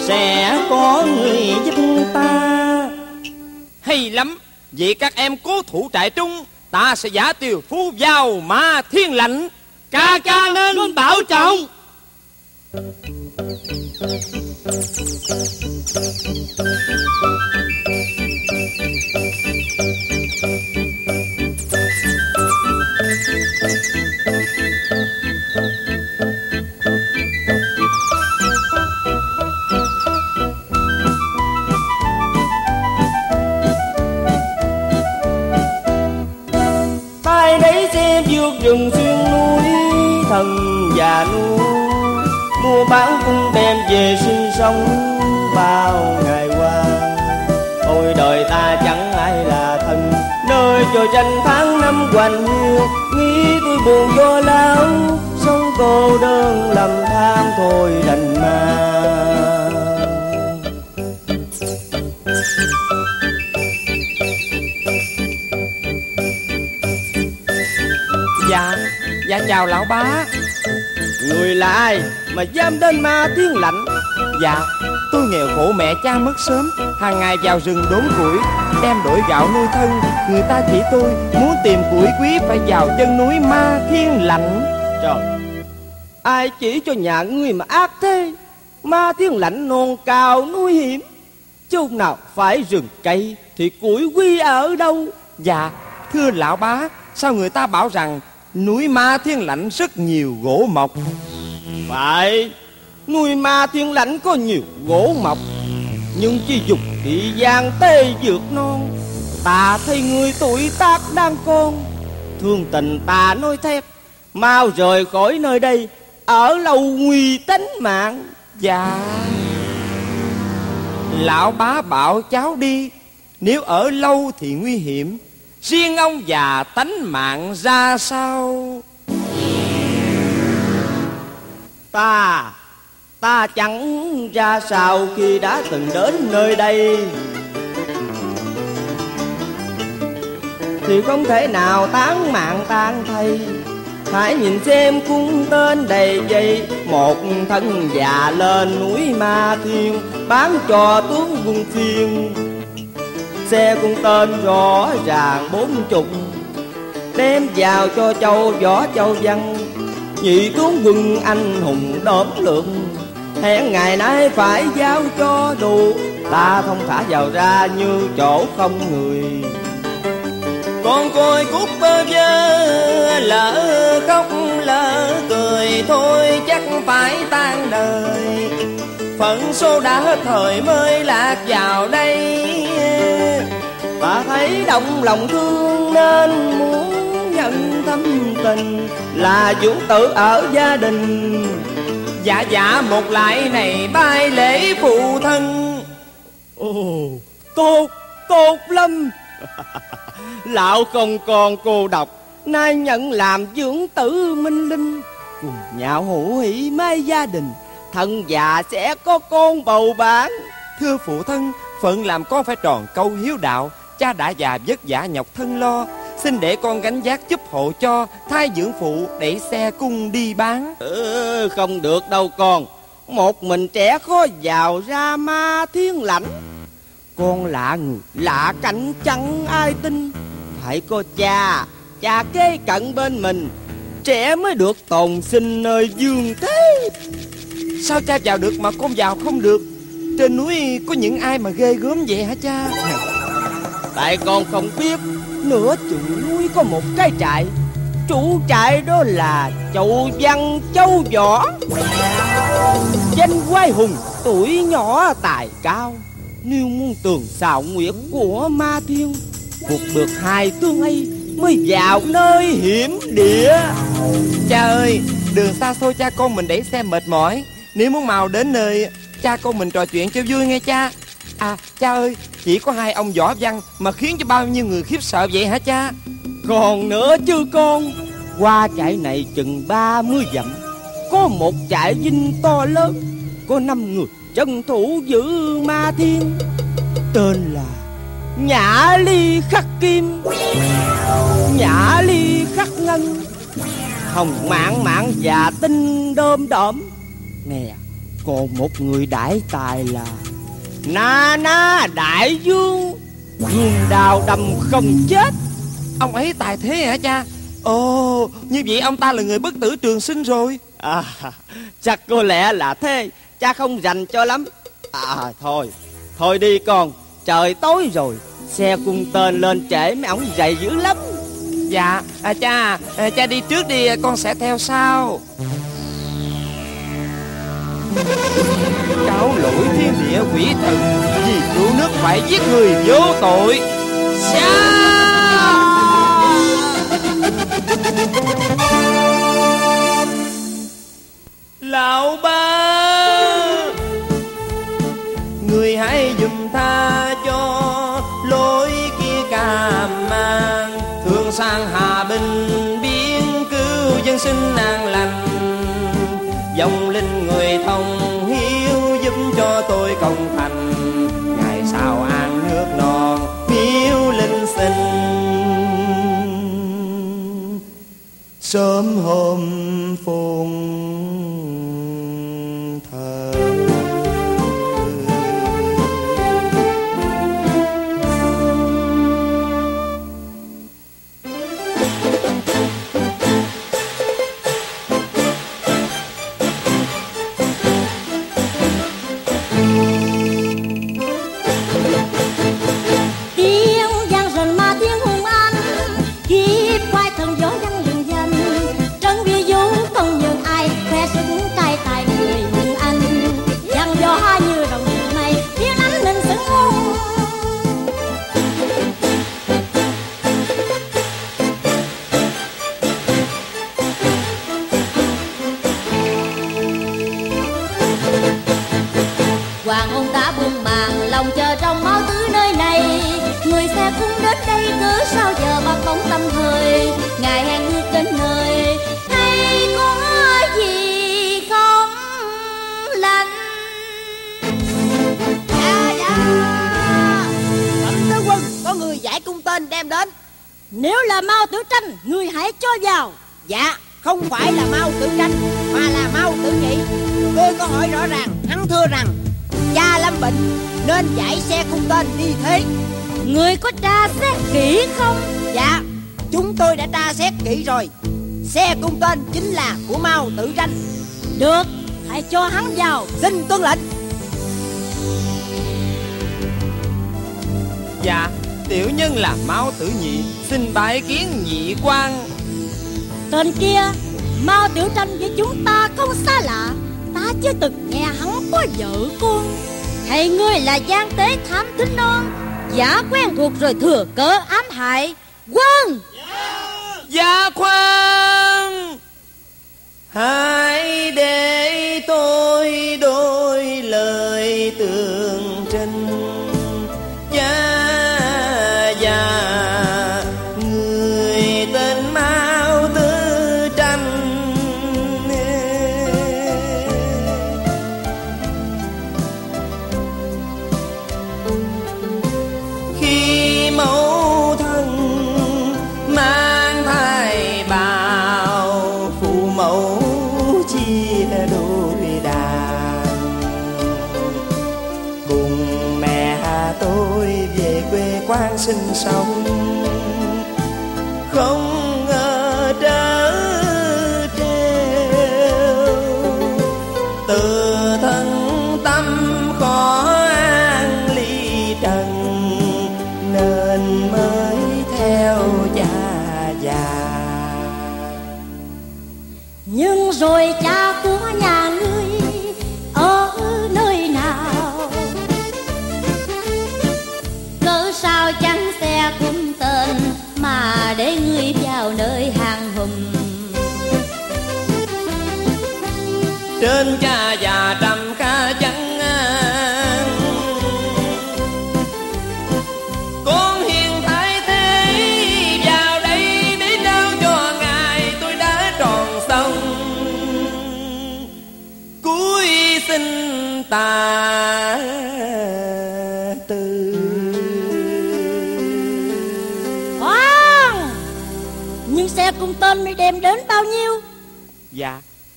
Sẽ có người giúp ta. Hay lắm Vậy các em cố thủ trại trung. Ta sẽ giả tiều phu vào ma thiên lạnh Ca ca nên bảo trọng. tay rừng xuyên núi thần già nuôi mua bán cung đem về sinh sống bao ngày qua. Ôi đời ta chẳng ai là thân, nơi cho tranh tháng năm hoành hiu nghĩ tôi buồn do lao sống cô đơn lầm than thôi đành mà. Dạ chào lão bá. Người là ai mà dám đến ma thiên lạnh? Dạ Tôi nghèo khổ mẹ cha mất sớm. Hàng ngày vào rừng đốn củi Đem đổi gạo nuôi thân. Người ta chỉ tôi Muốn tìm củi quý Phải vào chân núi ma thiên lạnh. Trời Ai chỉ cho nhà ngươi mà ác thế? Ma thiên lạnh non cao núi hiểm. Chỗ nào phải rừng cây Thì củi quy ở đâu? Dạ Thưa lão bá Sao người ta bảo rằng Núi ma thiên lạnh rất nhiều gỗ mộc Phải. Nuôi ma thiên lãnh có nhiều gỗ mọc Nhưng chỉ dùng thị gian tê dược non. Ta thấy người tuổi tác đang con Thương tình ta nói thét Mau rời khỏi nơi đây Ở lâu nguy tính mạng. Dạ. Lão bá bảo cháu đi Nếu ở lâu thì nguy hiểm riêng ông già tánh mạng ra sao? Ta ta chẳng ra sao khi đã từng đến nơi đây. Thì không thể nào tán mạng tan thay. Hãy nhìn xem cung tên đầy dây. Một thân già lên núi Ma Thiên, Bán cho tướng quân phiên xe cung tên rõ ràng bốn chục. Đem vào cho châu võ châu văn. Nhị tướng quân anh hùng đốm lượng hẹn ngày nay phải giao cho đủ ta thông thả vào ra như chỗ không người. Con coi cút bơ vơ, lỡ khóc lỡ cười, thôi chắc phải tan đời. Phận số đã hết thời mới lạc vào đây ta thấy động lòng thương nên muốn nhận thâm tình. Là dưỡng tử ở gia đình dạ dạ một lại này bay lễ phụ thân. Ồ tốt tốt lắm lão không còn cô độc. Nay nhận làm dưỡng tử minh linh. Cùng nhạo hữu hỷ mai gia đình thân già sẽ có con bầu bán thưa phụ thân phận làm con phải tròn câu hiếu đạo cha đã già vất vả nhọc thân lo xin để con gánh vác giúp hộ cho thay dưỡng phụ để xe cung đi bán. Ừ, không được đâu con. Một mình trẻ khó vào ra ma thiên lãnh con lạ người lạ cảnh chẳng ai tin. Phải có cha cha kế cận bên mình. Trẻ mới được tồn sinh nơi dương thế. Sao cha vào được mà con vào không được? Trên núi có những ai mà ghê gớm vậy hả cha *laughs* tại con không biết. Nửa chừng núi có một cái trại. Chủ trại đó là châu văn châu võ. Danh quái hùng, tuổi nhỏ, tài cao. Nếu muốn tường xào nguyệt của ma thiên Phục được hai tương ấy Mới vào nơi hiểm địa. Cha ơi, Đường xa xôi cha con mình đẩy xe mệt mỏi. Nếu muốn mau đến nơi, Cha con mình trò chuyện cho vui nghe cha. À cha ơi, Chỉ có hai ông võ văn Mà khiến cho bao nhiêu người khiếp sợ vậy hả cha? Còn nữa chứ con, Qua trại này chừng ba mươi dặm, Có một trại dinh to lớn, Có năm người chân thủ giữ ma thiên. Tên là Nhã ly khắc kim. Nhã ly khắc ngân. Hồng mạng mạng và tinh đơm đỡm Nè, Còn một người đại tài là Na na đại dương Dương đào đầm không chết. Ông ấy tài thế hả cha? Ồ như vậy ông ta là người bất tử trường sinh rồi. À chắc có lẽ là thế. Cha không dành cho lắm. À thôi Thôi đi con. Trời tối rồi. Xe cung tên lên trễ mấy ổng dày dữ lắm. Dạ à, Cha à, Cha đi trước đi con sẽ theo sau. Cáo lỗi quỷ thần, Vì cứu nước phải giết người vô tội. Xa Lão ba, Người hãy dùm tha cho lối kia cà mang. Thương sang Hà Bình, biến cứu dân sinh nàng Sớm hôm phùng. Bóng tâm thời Ngày hẹn ước đến nơi. Hay có gì không lành? Dạ dạ. Thẩm tướng quân Có người giải cung tên đem đến. Nếu là Mao Tử Tranh Người hãy cho vào. Dạ không phải là Mao Tử Tranh Mà là Mao Tử Nhị. Tôi có hỏi rõ ràng Hắn thưa rằng Cha lâm bệnh Nên chạy xe cung tên đi thế. Người có tra xét kỹ không Dạ Chúng tôi đã tra xét kỹ rồi. Xe cung tên chính là của Mao Tử Tranh Được Hãy cho hắn vào Xin tuân lệnh. Dạ Tiểu nhân là Mao Tử Nhị Xin bái kiến nhị quan. Tên kia Mao Tiểu Tranh với chúng ta không xa lạ. Ta chưa từng nghe hắn có vợ con. Hay ngươi là gian tế thám thính non Giả quen thuộc rồi thừa cớ ám hại Quân Dạ khoan Hãy để tôi đôi lời tường trình sống không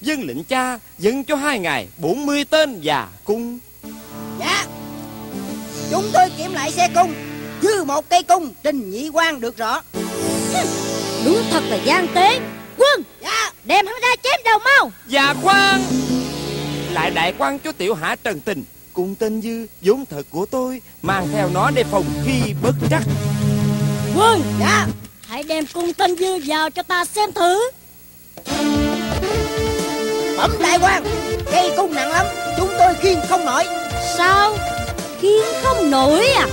Dân lệnh cha dẫn cho hai ngày 40 tên và cung. Dạ. Chúng tôi kiểm lại xe cung. Dư một cây cung Trình nhị quan được rõ. *laughs* Đúng thật là gian tế. Quân! Dạ. Đem hắn ra chém đầu mau! Dạ khoan Lại đại quan cho tiểu hạ trần tình. Cùng tên dư vốn thật của tôi Mang theo nó để phòng khi bất trắc. Quân! Dạ. Hãy đem cung tên dư vào cho ta xem thử Bẩm đại quan Cây cung nặng lắm Chúng tôi khiêng không nổi. Sao? Khiến không nổi à?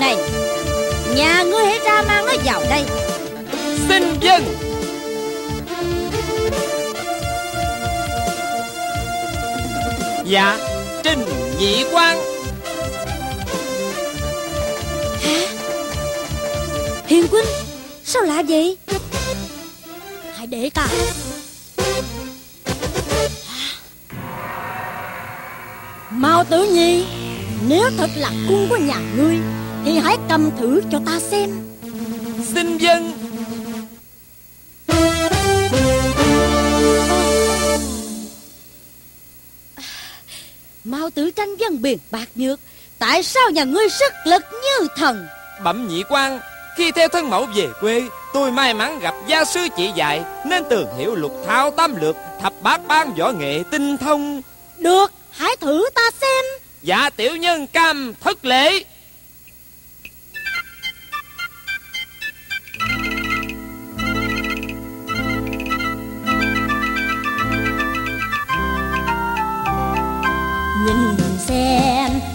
Này Nhà ngươi hãy ra mang nó vào đây. Xin dân. Dạ Trình nhị quan Hiền Quynh Sao lạ vậy Hãy để ta. Mao Tử Nhi Nếu thật là cung của nhà ngươi Thì hãy cầm thử cho ta xem. Xin dân. Mao Tử Tranh dân biển bạc nhược Tại sao nhà ngươi sức lực như thần? Bẩm nhị quan Khi theo thân mẫu về quê Tôi may mắn gặp gia sư chỉ dạy Nên tường hiểu lục thao tam lược Thập bát ban võ nghệ tinh thông. Được Hãy thử ta xem. Dạ tiểu nhân cam thất lễ. Nhìn xem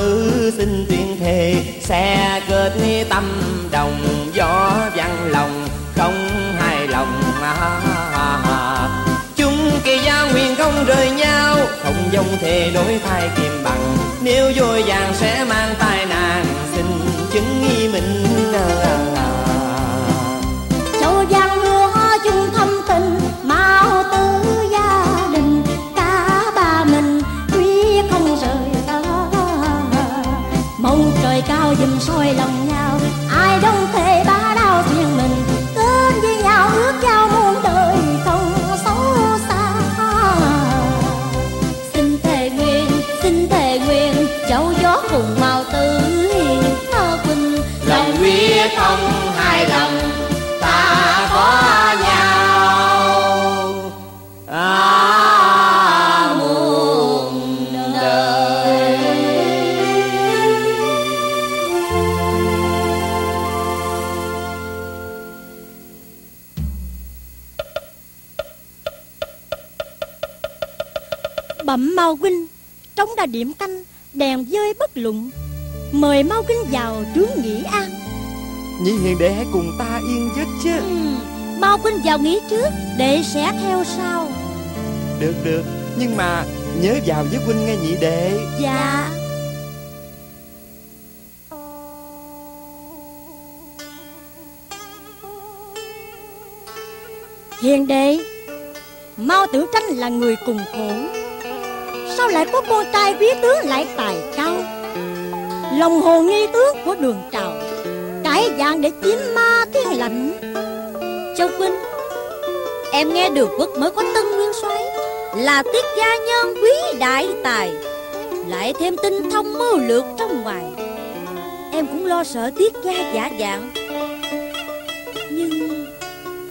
tôi tứ xin tuyên thệ sẽ kết tâm đồng gió văn lòng không hài lòng à, à, à. à. chúng kỳ gia nguyện không rời nhau không dòng thề đổi thay kiềm bằng nếu vội vàng sẽ mang tai nạn xin chứng nghi mình à, à. châu giang lúa chung thâm tình dùm soi lòng nhau. Điểm canh đèn dơi bất lụng mời mau huynh vào trướng nghỉ an Nhị hiền đệ hãy cùng ta yên giấc chứ. Ừ, mau huynh vào nghỉ trước để sẽ theo sau. Được được Nhưng mà nhớ vào với huynh nghe nhị đệ. Dạ. Hiền đệ Mao Tử Tranh là người cùng khổ Sao lại có con trai quý tướng lại tài cao? Lòng hồ nghi tướng của đường trào Cải dạng để chiếm ma thiên lạnh. Châu Quynh, Em nghe được quốc mới có tân nguyên soái, Là tiết gia nhân quý đại tài, Lại thêm tinh thông mưu lược trong ngoài. Em cũng lo sợ tiết gia giả dạng, Nhưng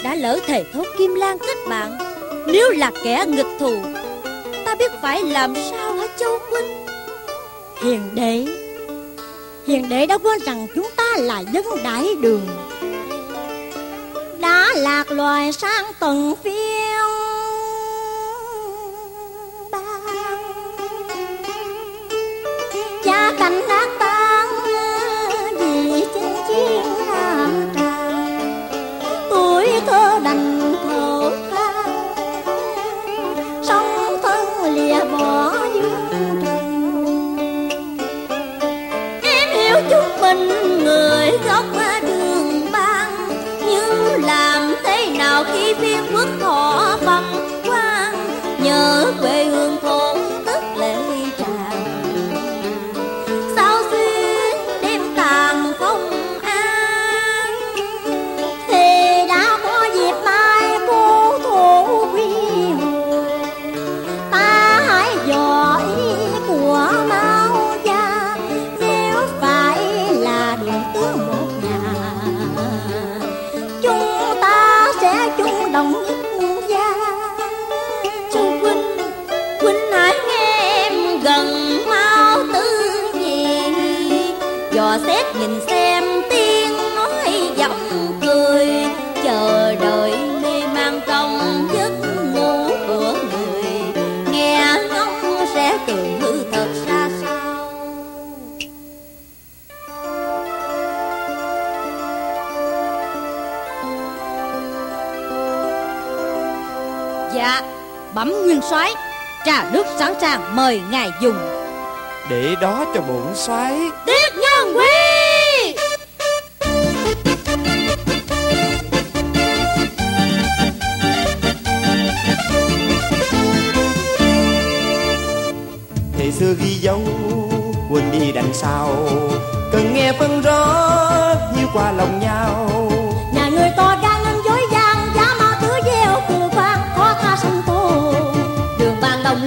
đã lỡ thề thốt Kim Lan kết bạn Nếu là kẻ nghịch thù biết phải làm sao hả Châu Huynh? Hiền đệ Hiền đệ đã quên rằng chúng ta là dân đại đường. Đã lạc loài sang tầng phiên bang. Cha cảnh đã Nước sẵn sàng mời ngài dùng. Để đó cho bổn soái. Tiết nhân quy. Thì xưa ghi dấu quên đi đằng sau. Cần nghe phân rõ như qua lòng nhau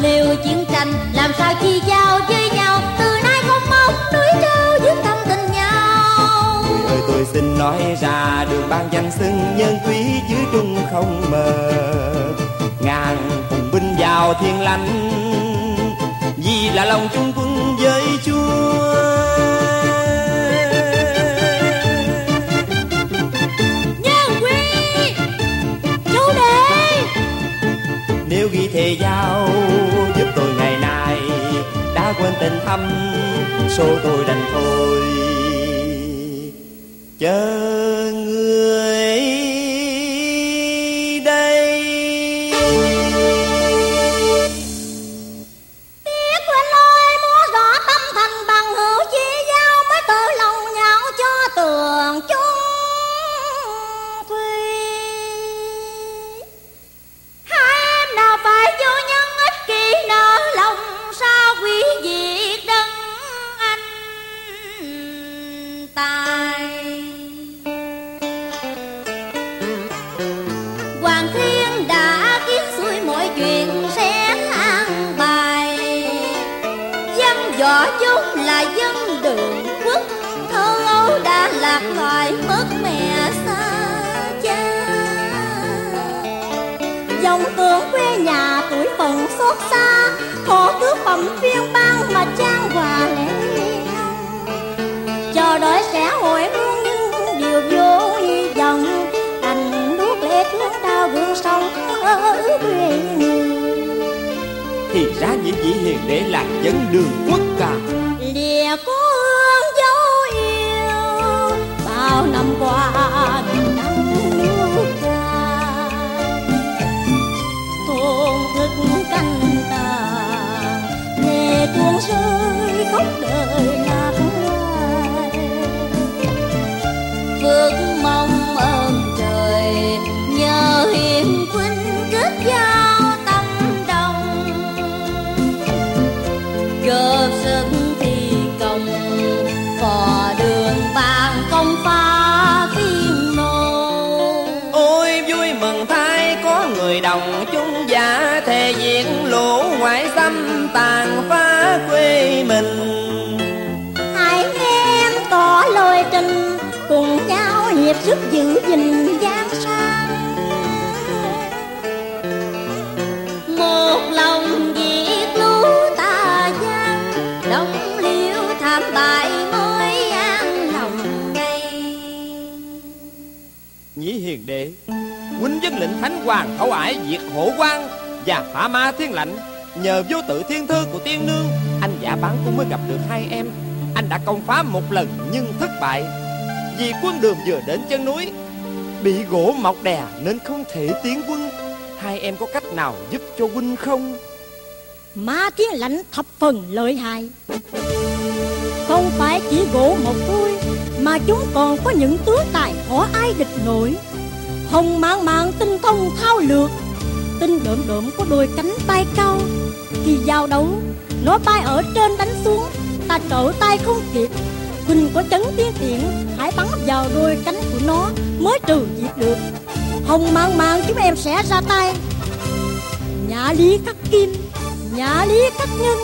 liều chiến tranh, làm sao chi giao với nhau? Từ nay không mong núi trao dứt tâm tình nhau. Người ơi tôi xin nói ra, đường ban danh xưng nhân quý dưới trung không mờ. Ngàn cùng binh vào thiên lãnh vì là lòng chung quân với chúa. Ghi thề giao. Giúp tôi ngày nay đã quên tình thâm, số tôi đành thôi. Chờ nhau hiệp sức giữ gìn gian sang. Một lòng diệt lũ tà gian đông liêu thảm bại mới an lòng ngay nhĩ hiền đệ huynh dân lệnh thánh hoàng khẩu ải diệt hổ quan và phá ma thiên lạnh nhờ vô tự thiên thư của tiên nương, anh giả bán cũng mới gặp được hai em. Anh đã công phá một lần nhưng thất bại vì quân đường vừa đến chân núi, bị gỗ mọc đè nên không thể tiến quân. Hai em có cách nào giúp cho huynh không? Ma thiên lãnh thập phần lợi hại. Không phải chỉ gỗ một thôi Mà chúng còn có những tướng tài khó ai địch nổi. Hồng mang mang tinh thông thao lược, Tinh đượm đượm có đôi cánh tay cao. Khi giao đấu, Nó bay ở trên đánh xuống, Ta trở tay không kịp. Huynh có chấn tiên tiện Hãy bắn vào đôi cánh của nó Mới trừ diệt được. Hồng mang mang chúng em sẽ ra tay. Nhã lý khắc kim Nhã lý khắc nhân,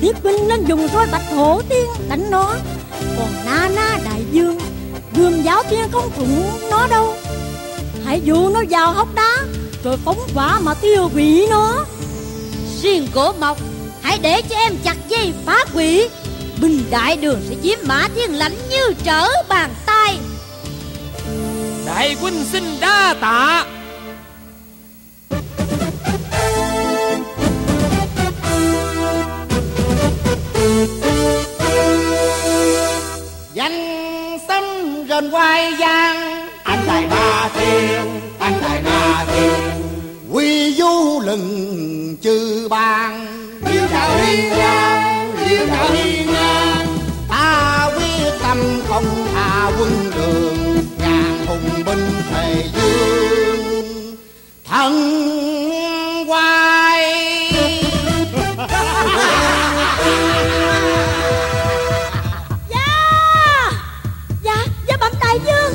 Thiết binh nên dùng roi bạch hổ tiên đánh nó. Còn na na đại dương, Gươm giáo tiên không thủng nó đâu. Hãy dụ nó vào hốc đá, Rồi phóng hỏa mà tiêu hủy nó. Riêng cổ mộc, Hãy để cho em chặt dây phá quỷ Binh đại đường sẽ chiếm mã thiên lãnh như trở bàn tay. Đại huynh xin đa tạ. Danh xâm rền quay giang anh tài ba thiên anh tài ba thiên. Quy du lừng chư bang. Liêu đạo hiên ngang liêu ngang ta quyết tâm không tha quân đường ngàn hùng binh thề dương thần quay Dạ Dạ Dạ bẩm đại dương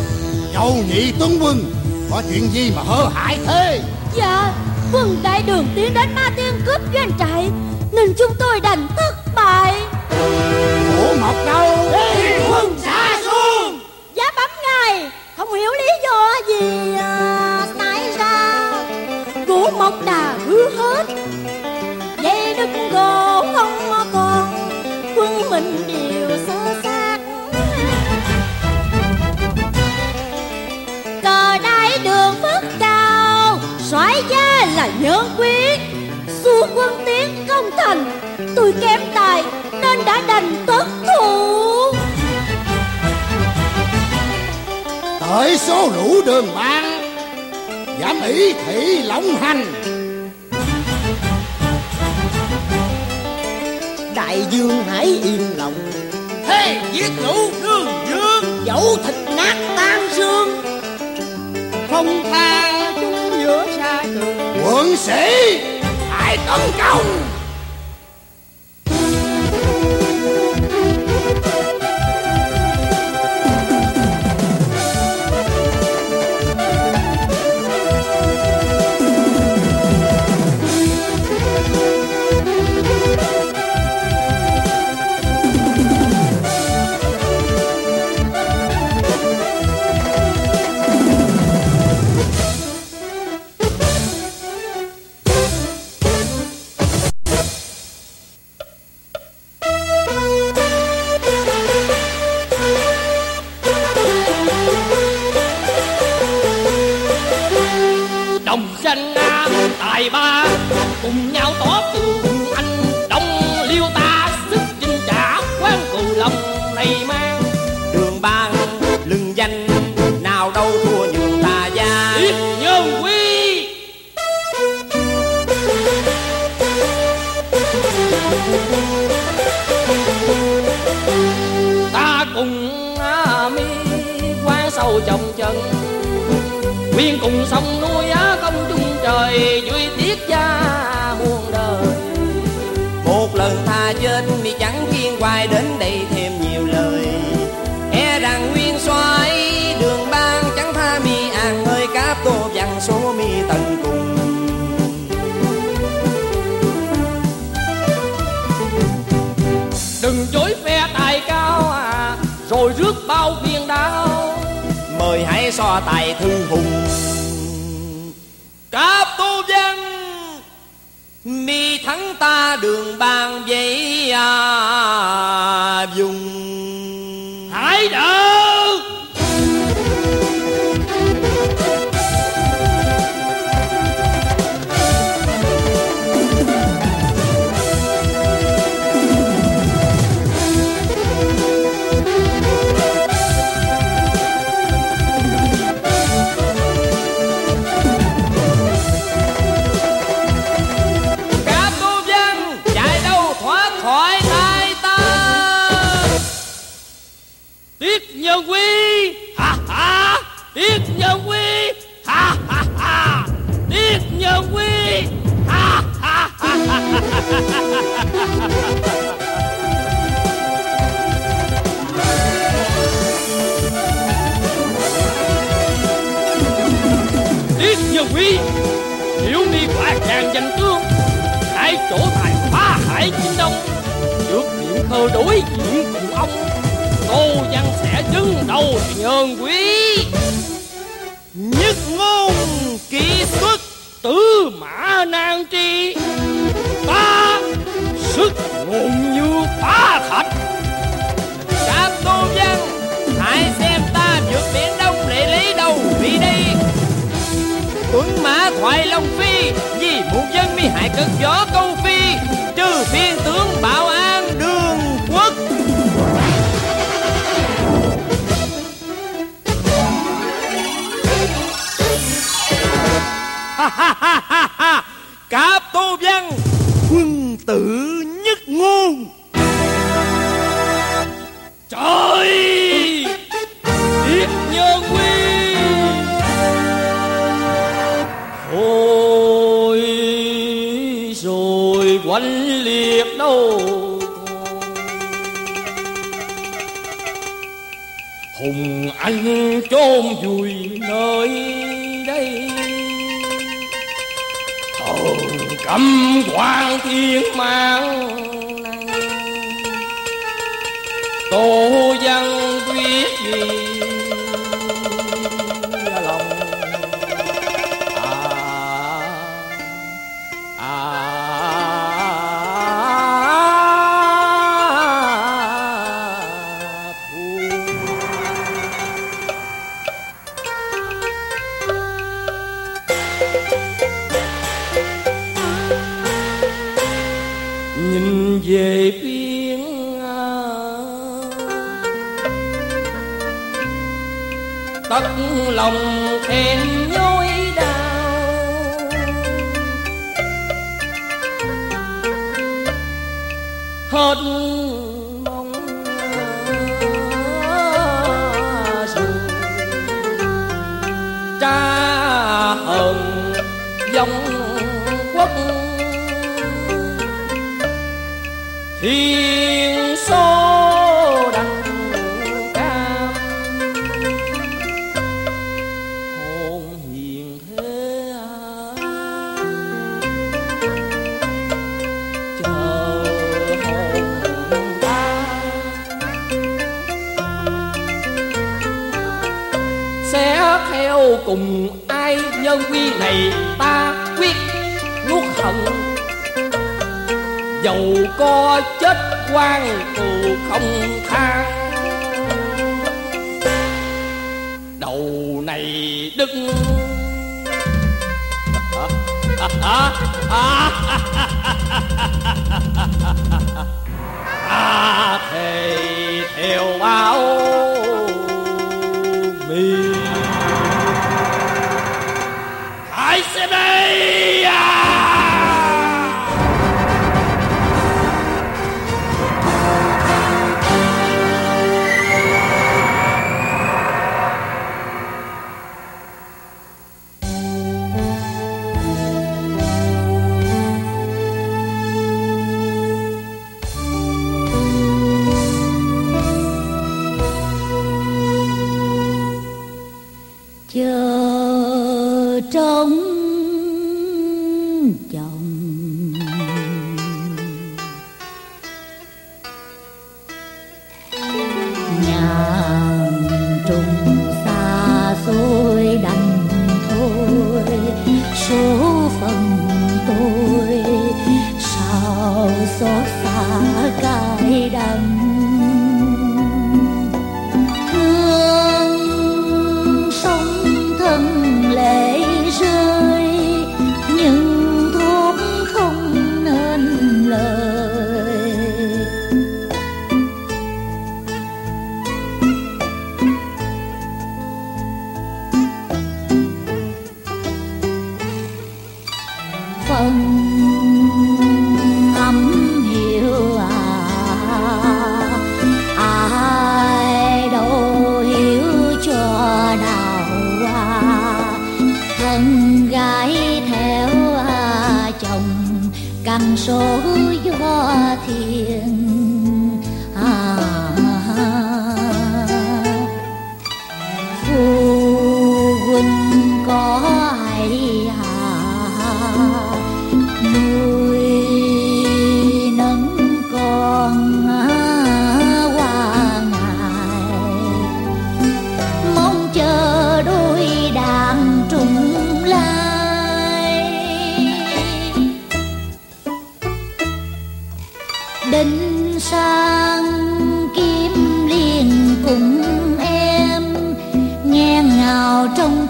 Châu nhị tướng quân Có chuyện gì mà hơ hại thế Dạ Quân đại đường tiến đến ma tiên cướp doanh trại nên chúng tôi đành thất bại. Ủa một đầu Đi quân xa xuống. Giá bấm ngay. Không hiểu lý do gì à, Tại sao? Của một đà hứa hết. anh đã đành tất thủ. Tới số rủ đường ban Dám ý thị lộng hành Đại dương hãy yên lòng. Thế giết ngũ đường dương. Dẫu thịt nát tan xương. Không tha chúng giữa xa trường Quận sĩ Hãy tấn công.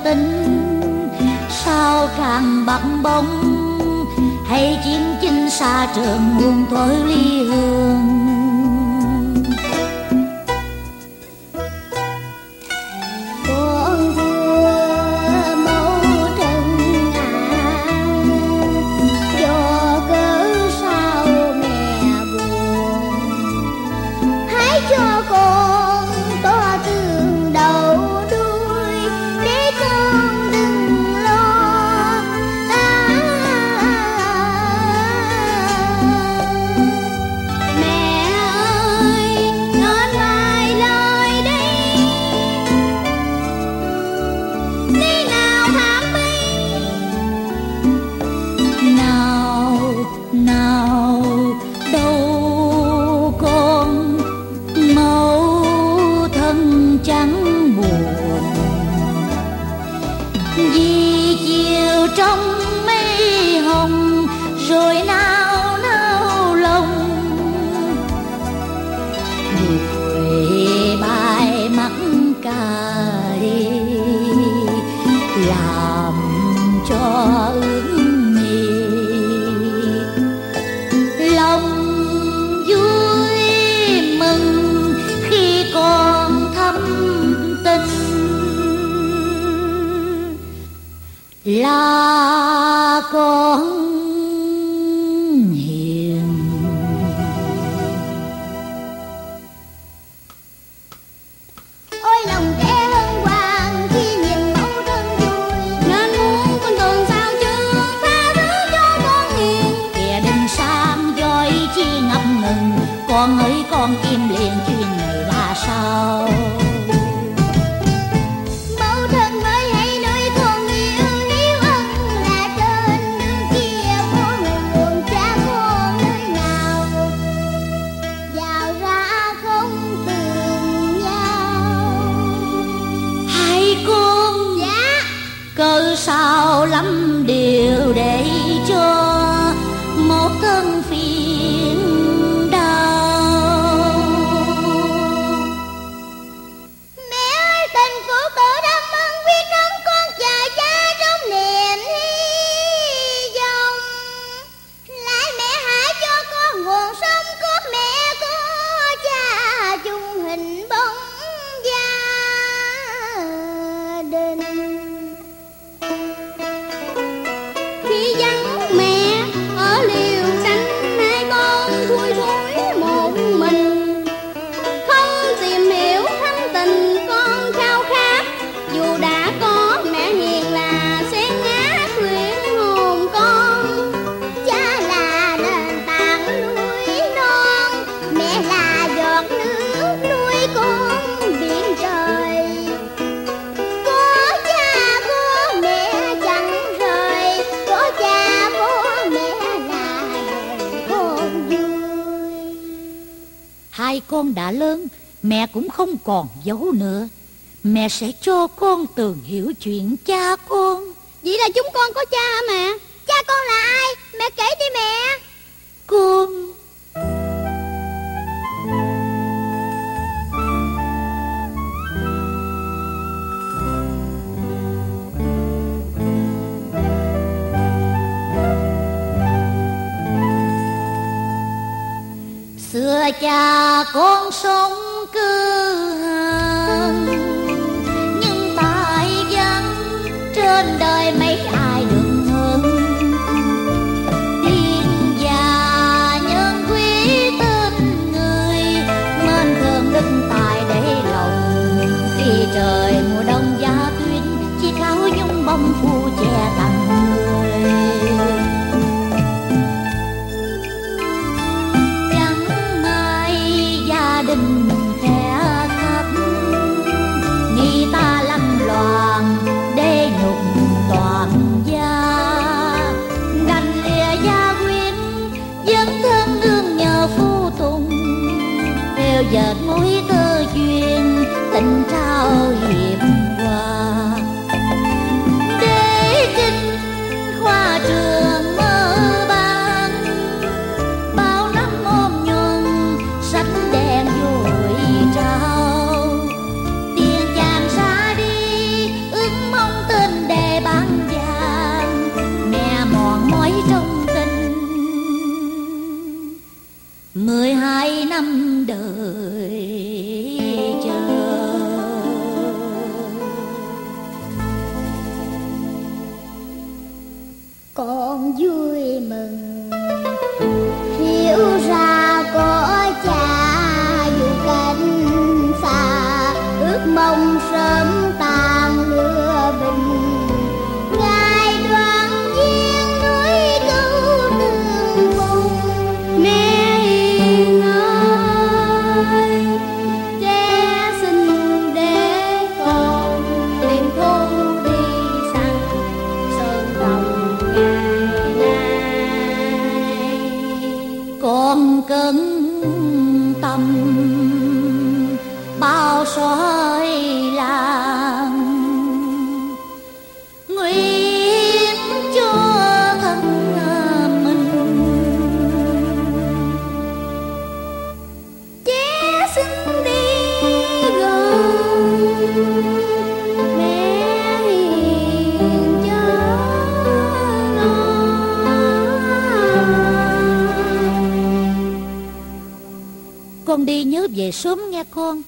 tình sao càng bận bóng hay chiến chinh xa trường muôn thổi ly hương? sẽ cho con tường hiểu chuyện cha con Vậy là chúng con có cha hả mẹ? Cha con là ai? Mẹ kể đi mẹ Con Xưa cha con sống cư trên đời me. sớm nghe con.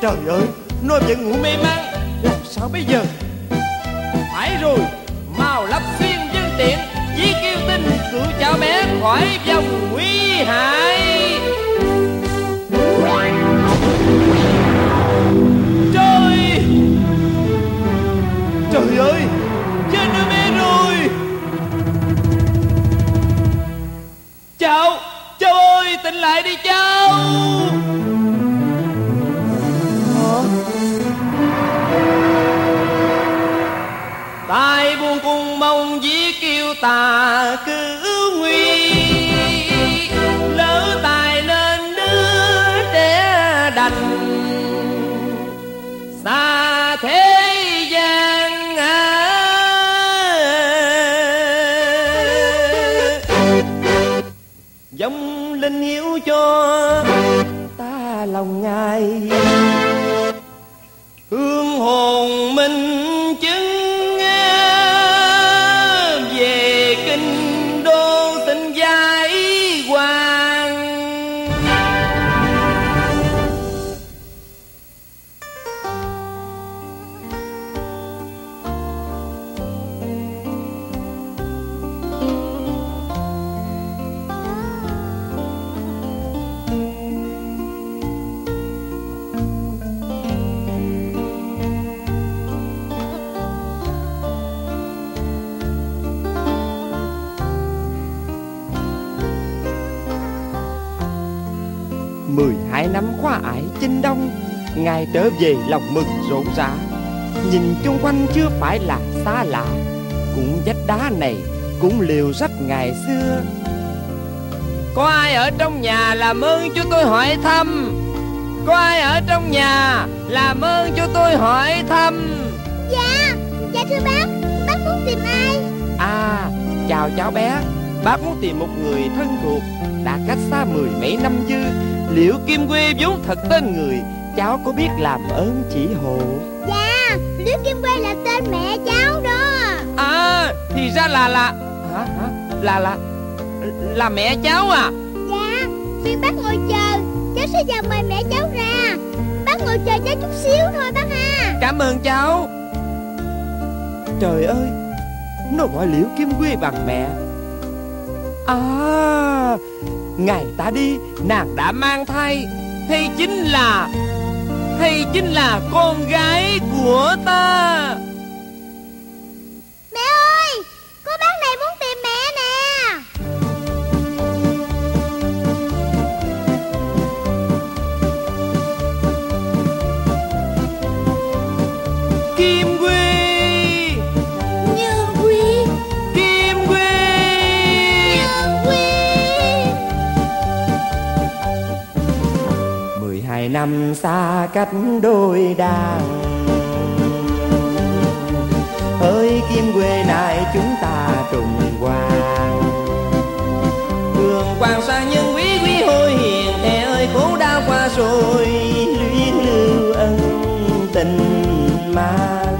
Trời ơi Nó vẫn ngủ mê man, Làm sao bây giờ? Phải rồi, Mau lắp xuyên dân tiện, Chí kêu tin, cứu cháu bé khỏi vòng nguy hại. Chinh đông ngài trở về lòng mừng rộn rã. Nhìn chung quanh chưa phải là xa lạ cũng vách đá này cũng liều rách ngày xưa. Có ai ở trong nhà làm ơn cho tôi hỏi thăm? Có ai ở trong nhà làm ơn cho tôi hỏi thăm? Dạ Dạ thưa bác Bác muốn tìm ai? À chào cháu bé Bác muốn tìm một người thân thuộc Đã cách xa mười mấy năm dư Liệu Kim Quê vốn thật tên người Cháu có biết làm ơn chỉ hộ? Dạ Liễu Kim Quê là tên mẹ cháu đó. À thì ra là là Hả hả Là là Là mẹ cháu à? Dạ Phiền bác ngồi chờ Cháu sẽ vào mời mẹ cháu ra. Bác ngồi chờ cháu chút xíu thôi bác ha. Cảm ơn cháu. Trời ơi Nó gọi Liễu Kim Quê bằng mẹ. À Ngày ta đi, Nàng đã mang thai. Hay chính là, Hay chính là con gái của ta. Hai năm xa cách đôi đàn. Hỡi kim quê này chúng ta trùng hoàng Đường quang sang nhân quý quý hôi hiền Thề ơi khổ đau qua rồi luyến lưu ân tình mang.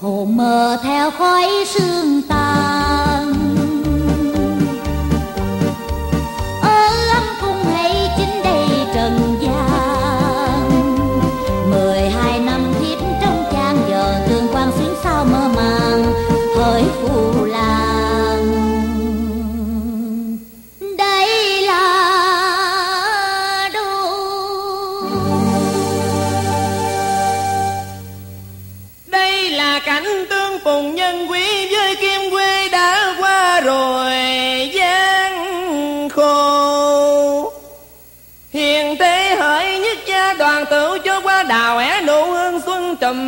Hồn mờ theo khói sương tàn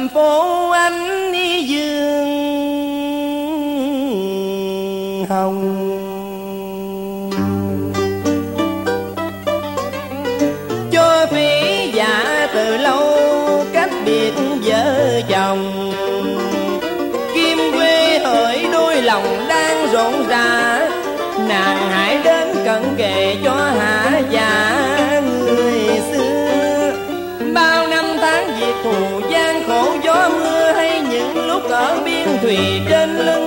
xuân ở biên thùy trên lưng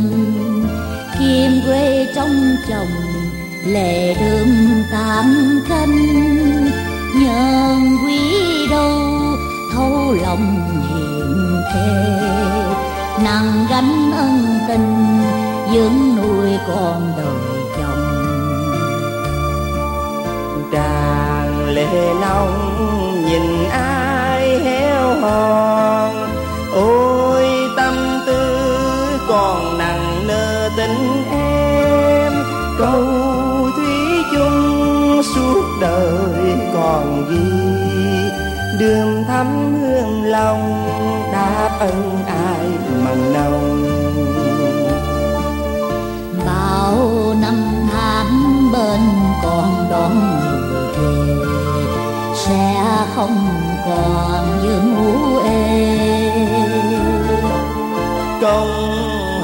thấu kim quê trong chồng lệ đường tạm canh nhân quý đâu thấu lòng hiền thề nàng gánh ân tình dưỡng nuôi con đời chồng. Tràn lệ nóng nhìn ai héo hòn ôi câu thủy chung suốt đời còn ghi đường thắm hương lòng đáp ân ai mặn nồng. Bao năm tháng bên con đón người về sẽ không còn dương ngủ ê. Công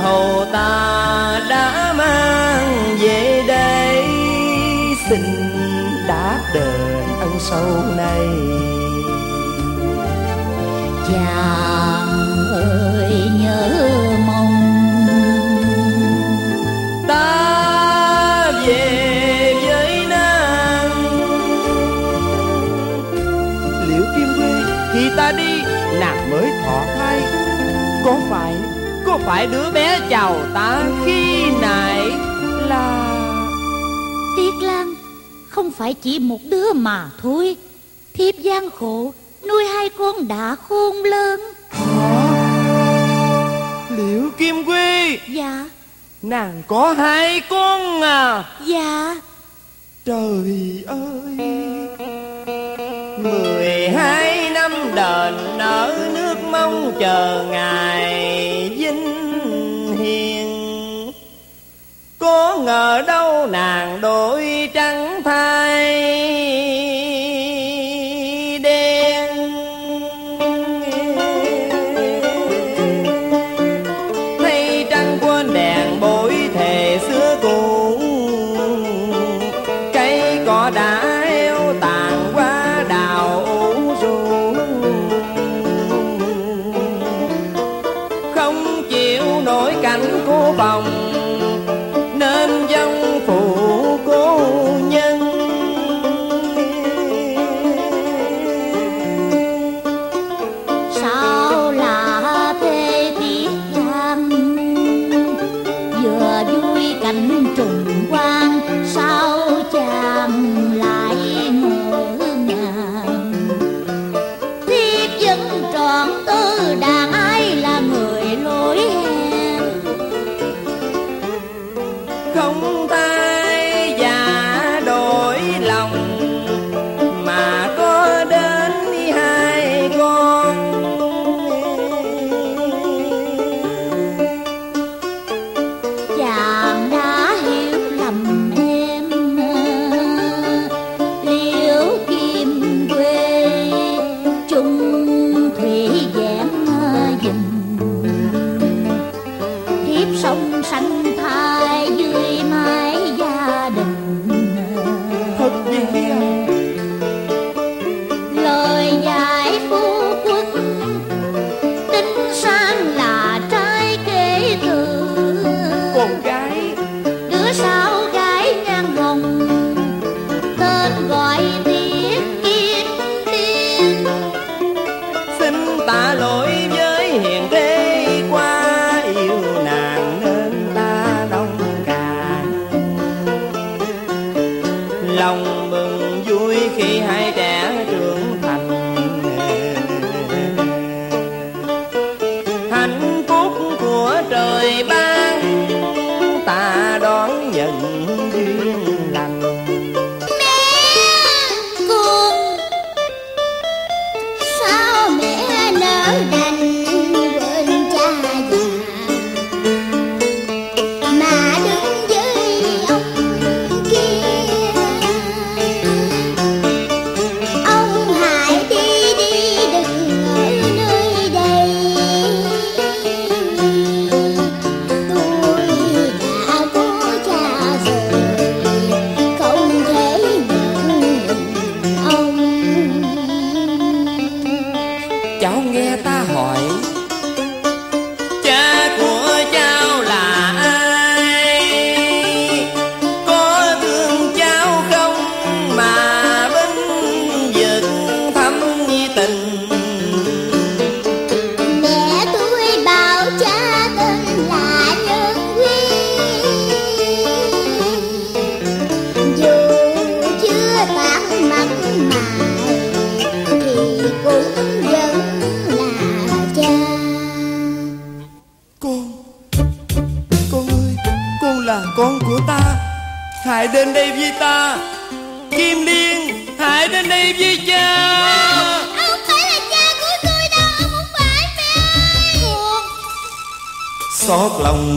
hầu ta đã mang đền ân sâu này. Chàng ơi nhớ mong ta về với nàng. Liệu kim quê khi ta đi nàng mới thọ thai. Có phải có phải đứa bé chào ta khi nãy là phải chỉ một đứa mà thôi. Thiếp gian khổ Nuôi hai con đã khôn lớn. Liệu kim quê Dạ. Nàng có hai con à. Dạ. Trời ơi. Mười hai năm đền nở nước mong chờ ngày vinh hiền. Có ngờ đâu nàng đổi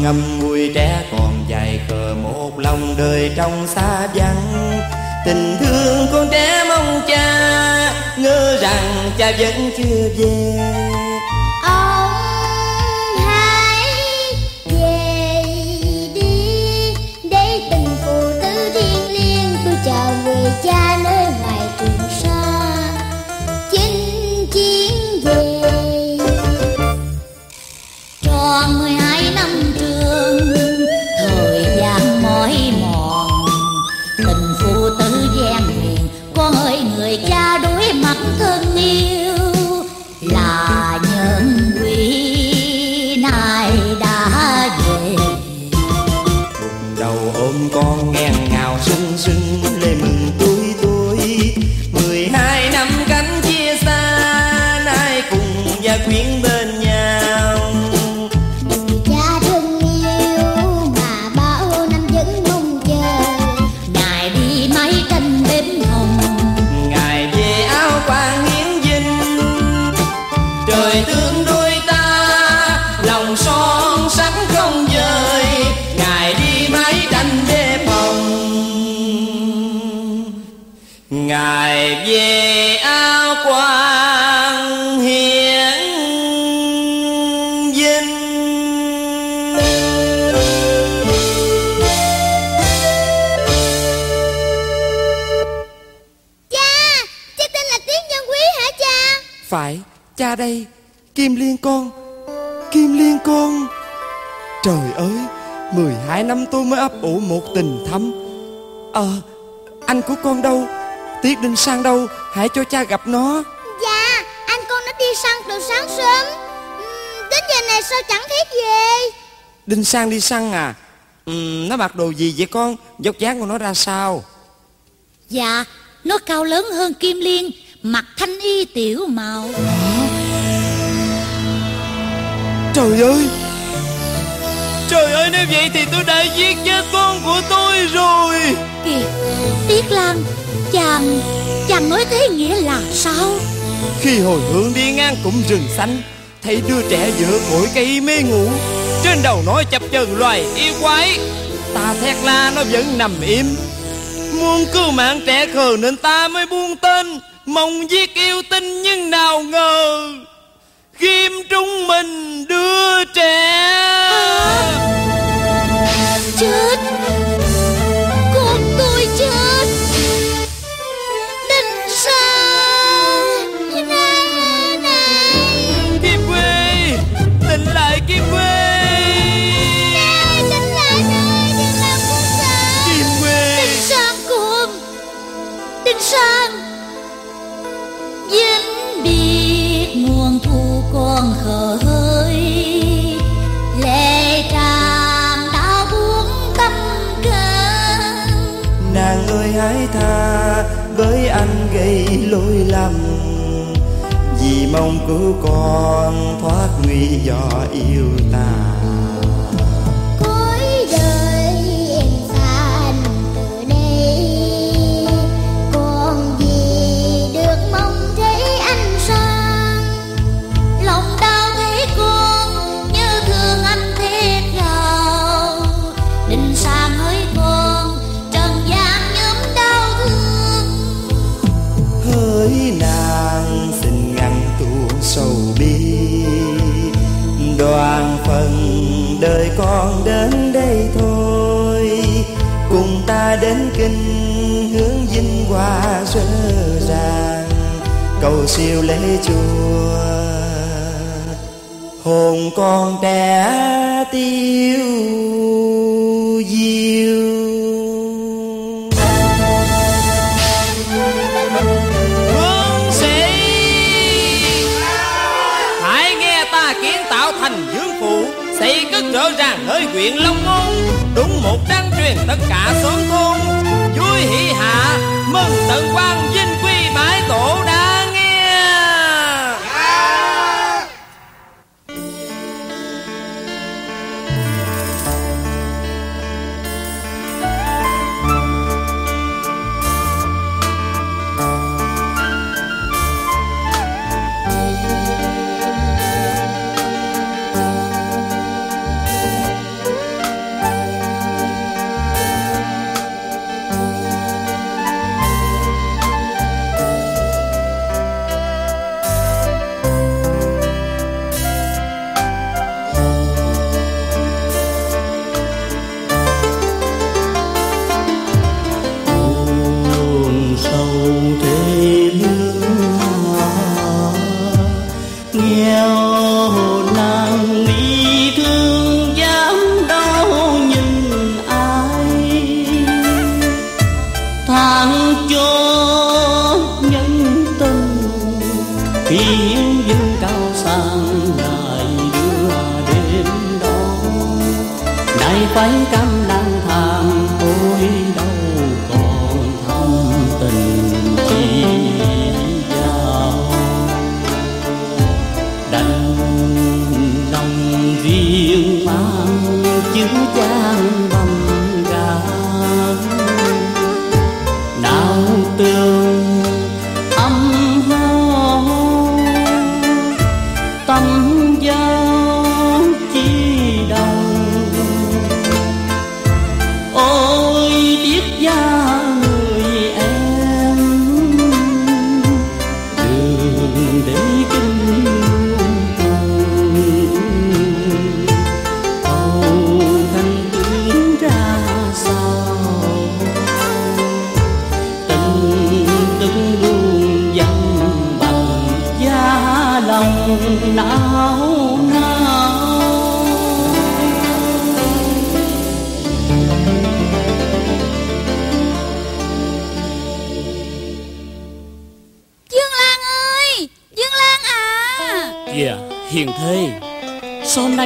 ngâm lòng trẻ còn dài khờ một lòng đời trong xa vắng. Tình thương con trẻ mong cha, ngỡ rằng cha vẫn chưa về. 12 năm tôi mới ấp ủ một tình thắm. Ờ, anh của con đâu? Tiết Đinh Sang đâu? Hãy cho cha gặp nó. Dạ, anh con nó đi săn từ sáng sớm Đến giờ này sao chẳng thấy về Đinh Sang đi săn à? Ừm, nó mặc đồ gì vậy con? Dốc dáng của nó ra sao? dạ nó cao lớn hơn kim liên mặt thanh y tiểu màu Trời ơi! Trời ơi, nếu vậy thì tôi đã giết chết con của tôi rồi. kìa tiết lan chàng chàng nói thế nghĩa là sao? Khi hồi hương đi ngang cụm rừng xanh Thấy đứa trẻ giữa cội cây mê ngủ. Trên đầu nó chập chờn loài yêu quái. Ta thét la nó vẫn nằm im. Muốn cứu mạng trẻ khờ nên ta mới buông tên. Mong giết yêu tinh nhưng nào ngờ Kim trung mình đưa trẻ. Chết. Với anh gây lỗi lầm. Vì mong cứu con thoát nguy do yêu ta Đoàn phần đời con đến đây thôi. Cùng ta đến kinh, hướng vinh hoa rỡ ràng Cầu siêu lễ chùa Hồn con trẻ tiêu diêu. Xây ra rõ ràng hơi quyện Long ngôn Đúng một đăng truyền tất cả xóm thôn.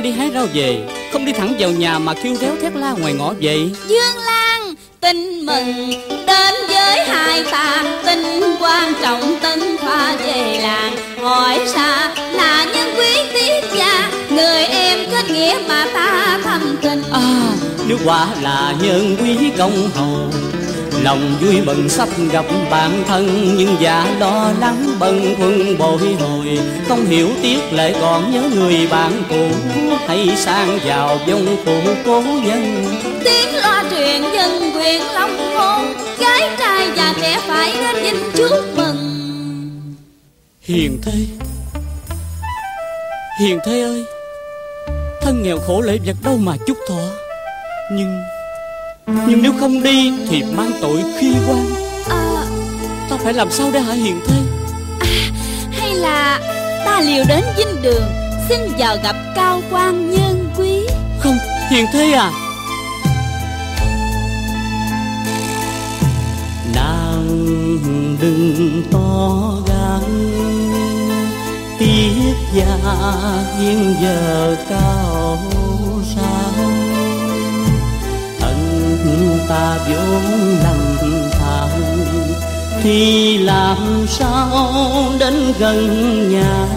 Đi hái rau về. Không đi thẳng vào nhà mà kêu réo thét la ngoài ngõ vậy Dương Lan Tin mừng đến với hai ta. Tin quan trọng tin khoa về làng. Hỏi xa là nhân quý tiết gia. Người em kết nghĩa mà ta thầm tình. À nếu quả là nhân quý công hầu lòng vui mừng sắp gặp bạn thân. Nhưng dạ lo lắng bần khuâng bồi hồi không hiểu tiếc lại còn nhớ người bạn cũ hay sang vào vong phụ cố nhân. Tiếng loa truyền dân quyền long hôn Gái trai già trẻ phải đến dinh chúc mừng. Hiền thê Hiền thê ơi Thân nghèo khổ lễ vật đâu mà chúc thọ. Nhưng Nhưng nếu không đi Thì mang tội khi quan à, Ta phải làm sao để hại hiền thê Hay là ta liều đến dinh đường Xin vào gặp cao quan nhân quý? Không hiền thê à. Nàng đừng to gan tiếc gia hiện giờ cao ta vốn lầm than thì làm sao đến gần nhà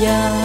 gian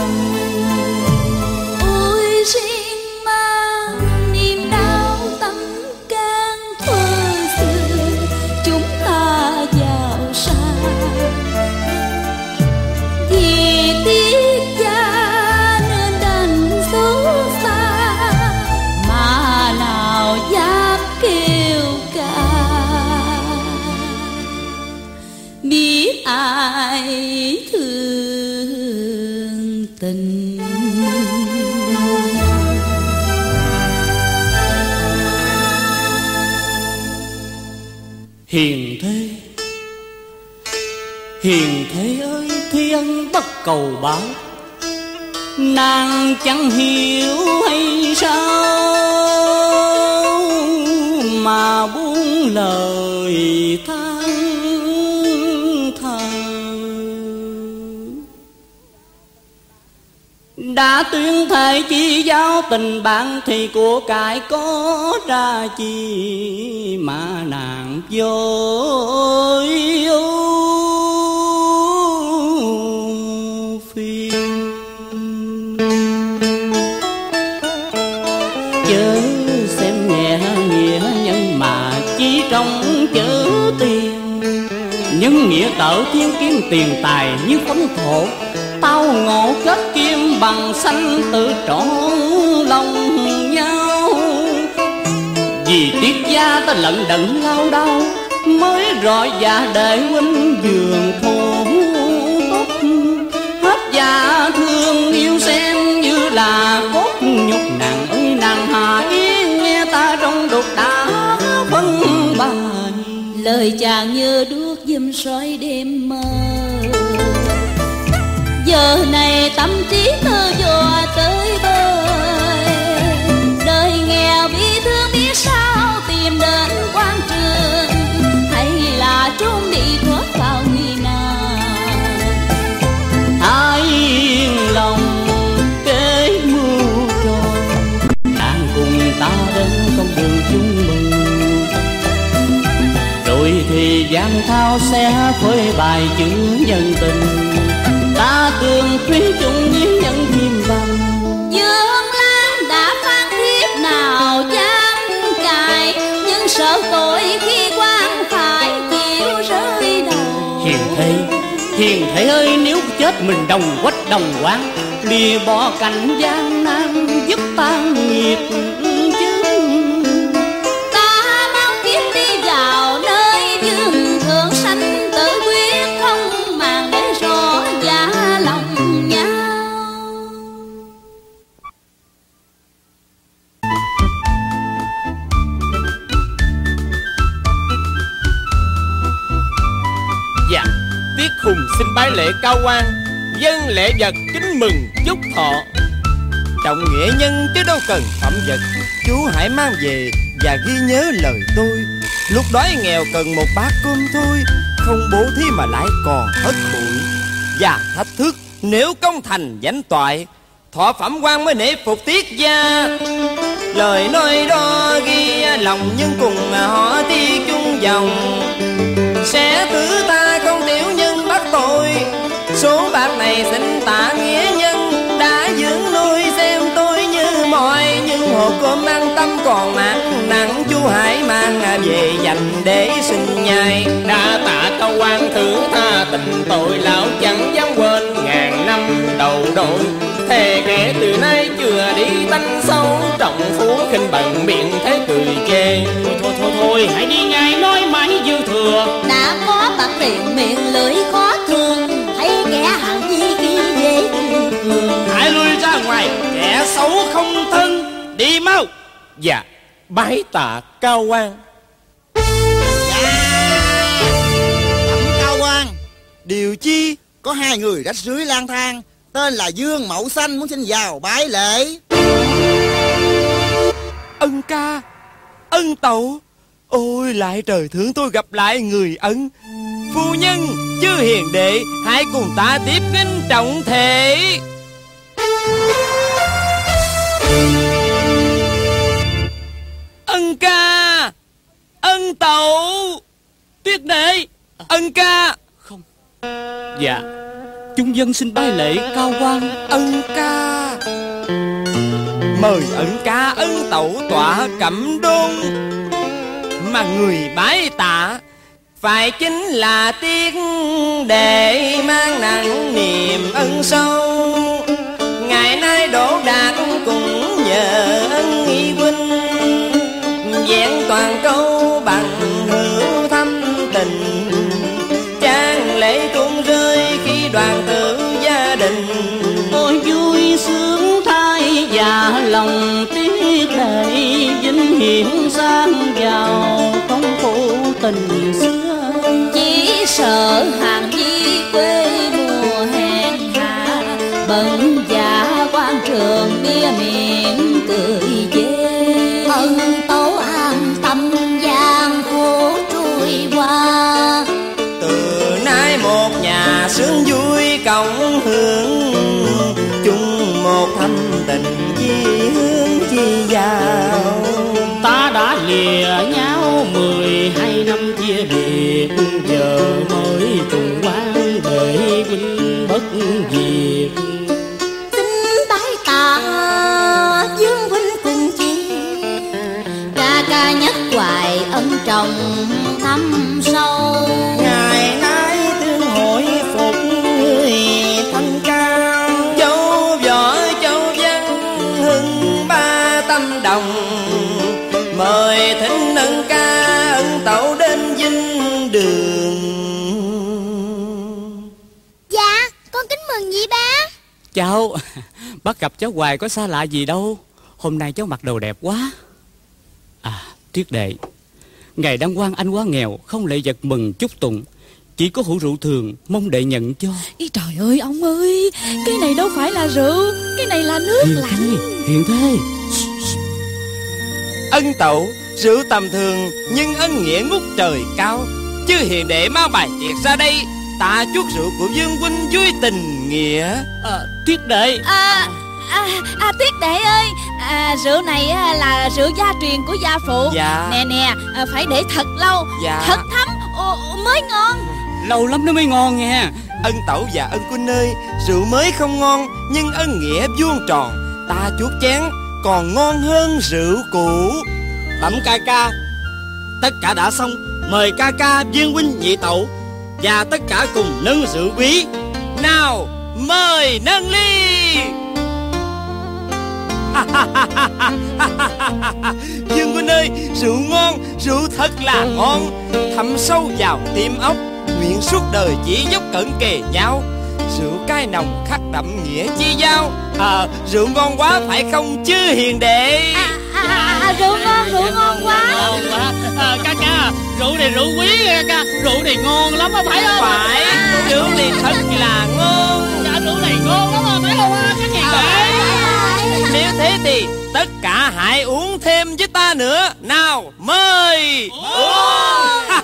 cầu báo. Nàng chẳng hiểu hay sao mà buông lời than thầm đã tuyên thệ chi giao tình bạn thì của cải có ra chi mà nàng dối ưu. Nhân nghĩa tở thiên kiếm tiền tài như phấn thổ, tao ngộ kết kim bằng xanh tự trọn lòng nhau. Vì tiết gia ta lận đận lao đau, mới rồi già để huynh giường thổ túc. Hết dạ thương yêu xem như là cốt đời chàng như đuốc dùm soi đêm mơ. Giờ này tâm trí thơ dò tới bơi thao sẽ phơi bài chữ nhân tình. Ta tương thủy chung nghĩa nhân chim bằng. Dương Lan đã phan thiết nào dám cài Nhưng sợ tội khi quan phải chịu rơi đầu. Hiền thế hiền thế ơi nếu chết mình đồng quách đồng quán lìa bỏ cảnh gian nan giúp tan nghiệp bái lễ cao quan Dân lễ vật kính mừng chúc thọ. Trọng nghĩa nhân chứ đâu cần phẩm vật, Chú hãy mang về và ghi nhớ lời tôi. Lúc đói nghèo cần một bát cơm thôi, Không bố thí mà lại còn hết bụi. Và thách thức, nếu công thành danh toại, Thọ phẩm quan mới nể phục tiết gia. Lời nói đó ghi lòng nhưng cùng à, họ đi chung dòng. Sẽ tử ta này xin tạ nghĩa nhân đã dưỡng nuôi xem tôi như mọi nhưng hộp cơm ăn tâm còn nặng nặng chú hãy mang về dành để sinh nhai. Đã tạ cao quan thử tha tình tội lão chẳng dám quên ngàn năm đầu đội. Thề kể từ nay chưa đi tanh sâu trọng phú khinh bằng miệng thế cười chê. Thôi thôi thôi thôi hãy đi ngay nói mãi dư thừa. Đã có bạc tiền miệng lưỡi khó thương ngoài kẻ xấu không thân đi mau. Dạ bái tạ cao quan Thẩm cao quan điều chi? Có hai người rách rưới lang thang. Tên là Dương Mậu Xanh muốn xin vào bái lễ. Ân ca ân tẩu. Ôi lại trời thương tôi gặp lại người ân. Phu nhân chư hiền đệ hãy cùng ta tiếp nghinh trọng thể ân ca ân tẩu. Tuyết đệ ân ca. Dạ. Chúng dân xin bái lễ cao quan ân ca. Mời ân ca ân tẩu tọa cẩm đôn. Mà người bái tạ phải chính là tiết đệ mang nặng niềm ân sâu ngày nay đỗ đạt cũng nhờ ân nghi huynh. Vẹn toàn câu bằng hữu thâm tình trang lễ tuôn rơi khi đoàn tụ gia đình. Tôi vui sướng thay và lòng tiếc đệ vinh hiển sang giàu không phụ tình xưa. Chỉ sợ hàng di quê trọng thâm sâu. Ngày nay tương hội phục người thanh cao. Châu võ châu văn hưng ba tâm đồng. Mời thính ân ca ân tẩu đến dinh đường. Dạ con kính mừng nhị ba cháu bắt gặp cháu hoài có xa lạ gì đâu. Hôm nay cháu mặc đồ đẹp quá. À triết đệ ngày đăng quan anh quá nghèo không lệ vật mừng chúc tụng. Chỉ có hũ rượu thường mong đệ nhận cho. Ý trời ơi ông ơi Cái này đâu phải là rượu Cái này là nước hiền lạnh. thế hiền thế. Ân tẩu rượu tầm thường nhưng ân nghĩa ngút trời cao. Chứ hiền đệ mau bài tiệc ra đây tạ chút rượu của dương huynh vui tình nghĩa. À, triết đệ. À, à, à Tiết đệ ơi à, Rượu này là rượu gia truyền của gia phụ. Dạ. Nè nè à, Phải để thật lâu. Dạ. Thật thấm ồ, mới ngon. Lâu lắm nó mới ngon nghe. Ân tẩu và ân quân ơi Rượu mới không ngon Nhưng ân nghĩa vuông tròn. Ta chuốt chén còn ngon hơn rượu cũ. Tẩm ca ca Tất cả đã xong. Mời ca ca viên huynh nhị tẩu Và tất cả cùng nâng rượu quý. Nào mời nâng ly *laughs* Dương Huynh ơi Rượu ngon Rượu thật là ngon. Thấm sâu vào tim óc Nguyện suốt đời chỉ dốc cận kề nhau. Rượu cay nồng khắc đậm nghĩa chi giao. À rượu ngon quá phải không chứ hiền đệ? À, à, à, Rượu ngon rượu ngon quá. Ngon quá. À, Ca ca Rượu này rượu quý ca ca. Rượu này ngon lắm á phải không? Phải. Rượu này thật là ngon. Dạ rượu này ngon lắm á phải không? Các hiền đệ nếu thế thì tất cả hãy uống thêm với ta nữa. Nào, mời. Uống *laughs*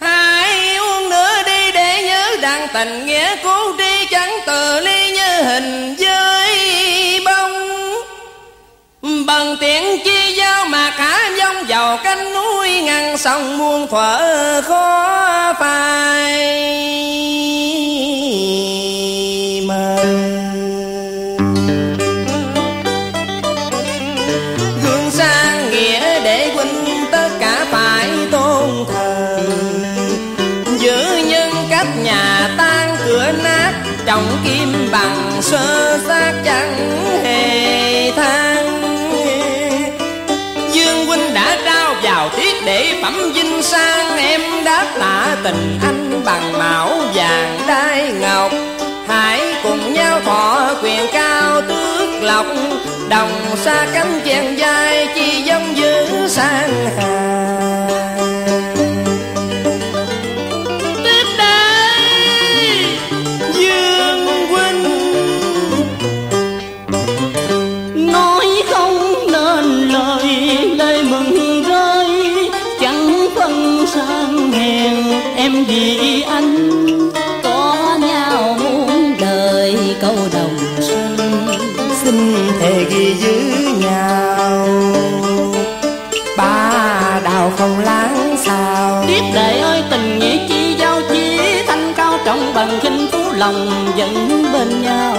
Hãy uống nữa đi để nhớ rằng tình nghĩa cố đi chẳng từ ly như hình với bông. Bằng tiện chi giao mà cả dông vào cánh núi ngăn sông muôn thuở khó phai. Mờ tình anh bằng mão vàng đai ngọc. Hãy cùng nhau thọ quyền cao tước lộc, Đồng xa cánh chèn dài lòng vẫn bên nhau.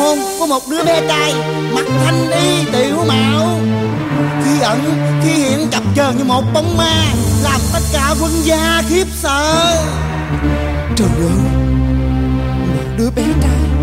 Môn có một đứa bé trai Mặt thanh y tiểu mạo. Khi ẩn, khi hiện chập chờn như một bóng ma, Làm tất cả quân gia khiếp sợ. Trời ơi, Một đứa bé trai.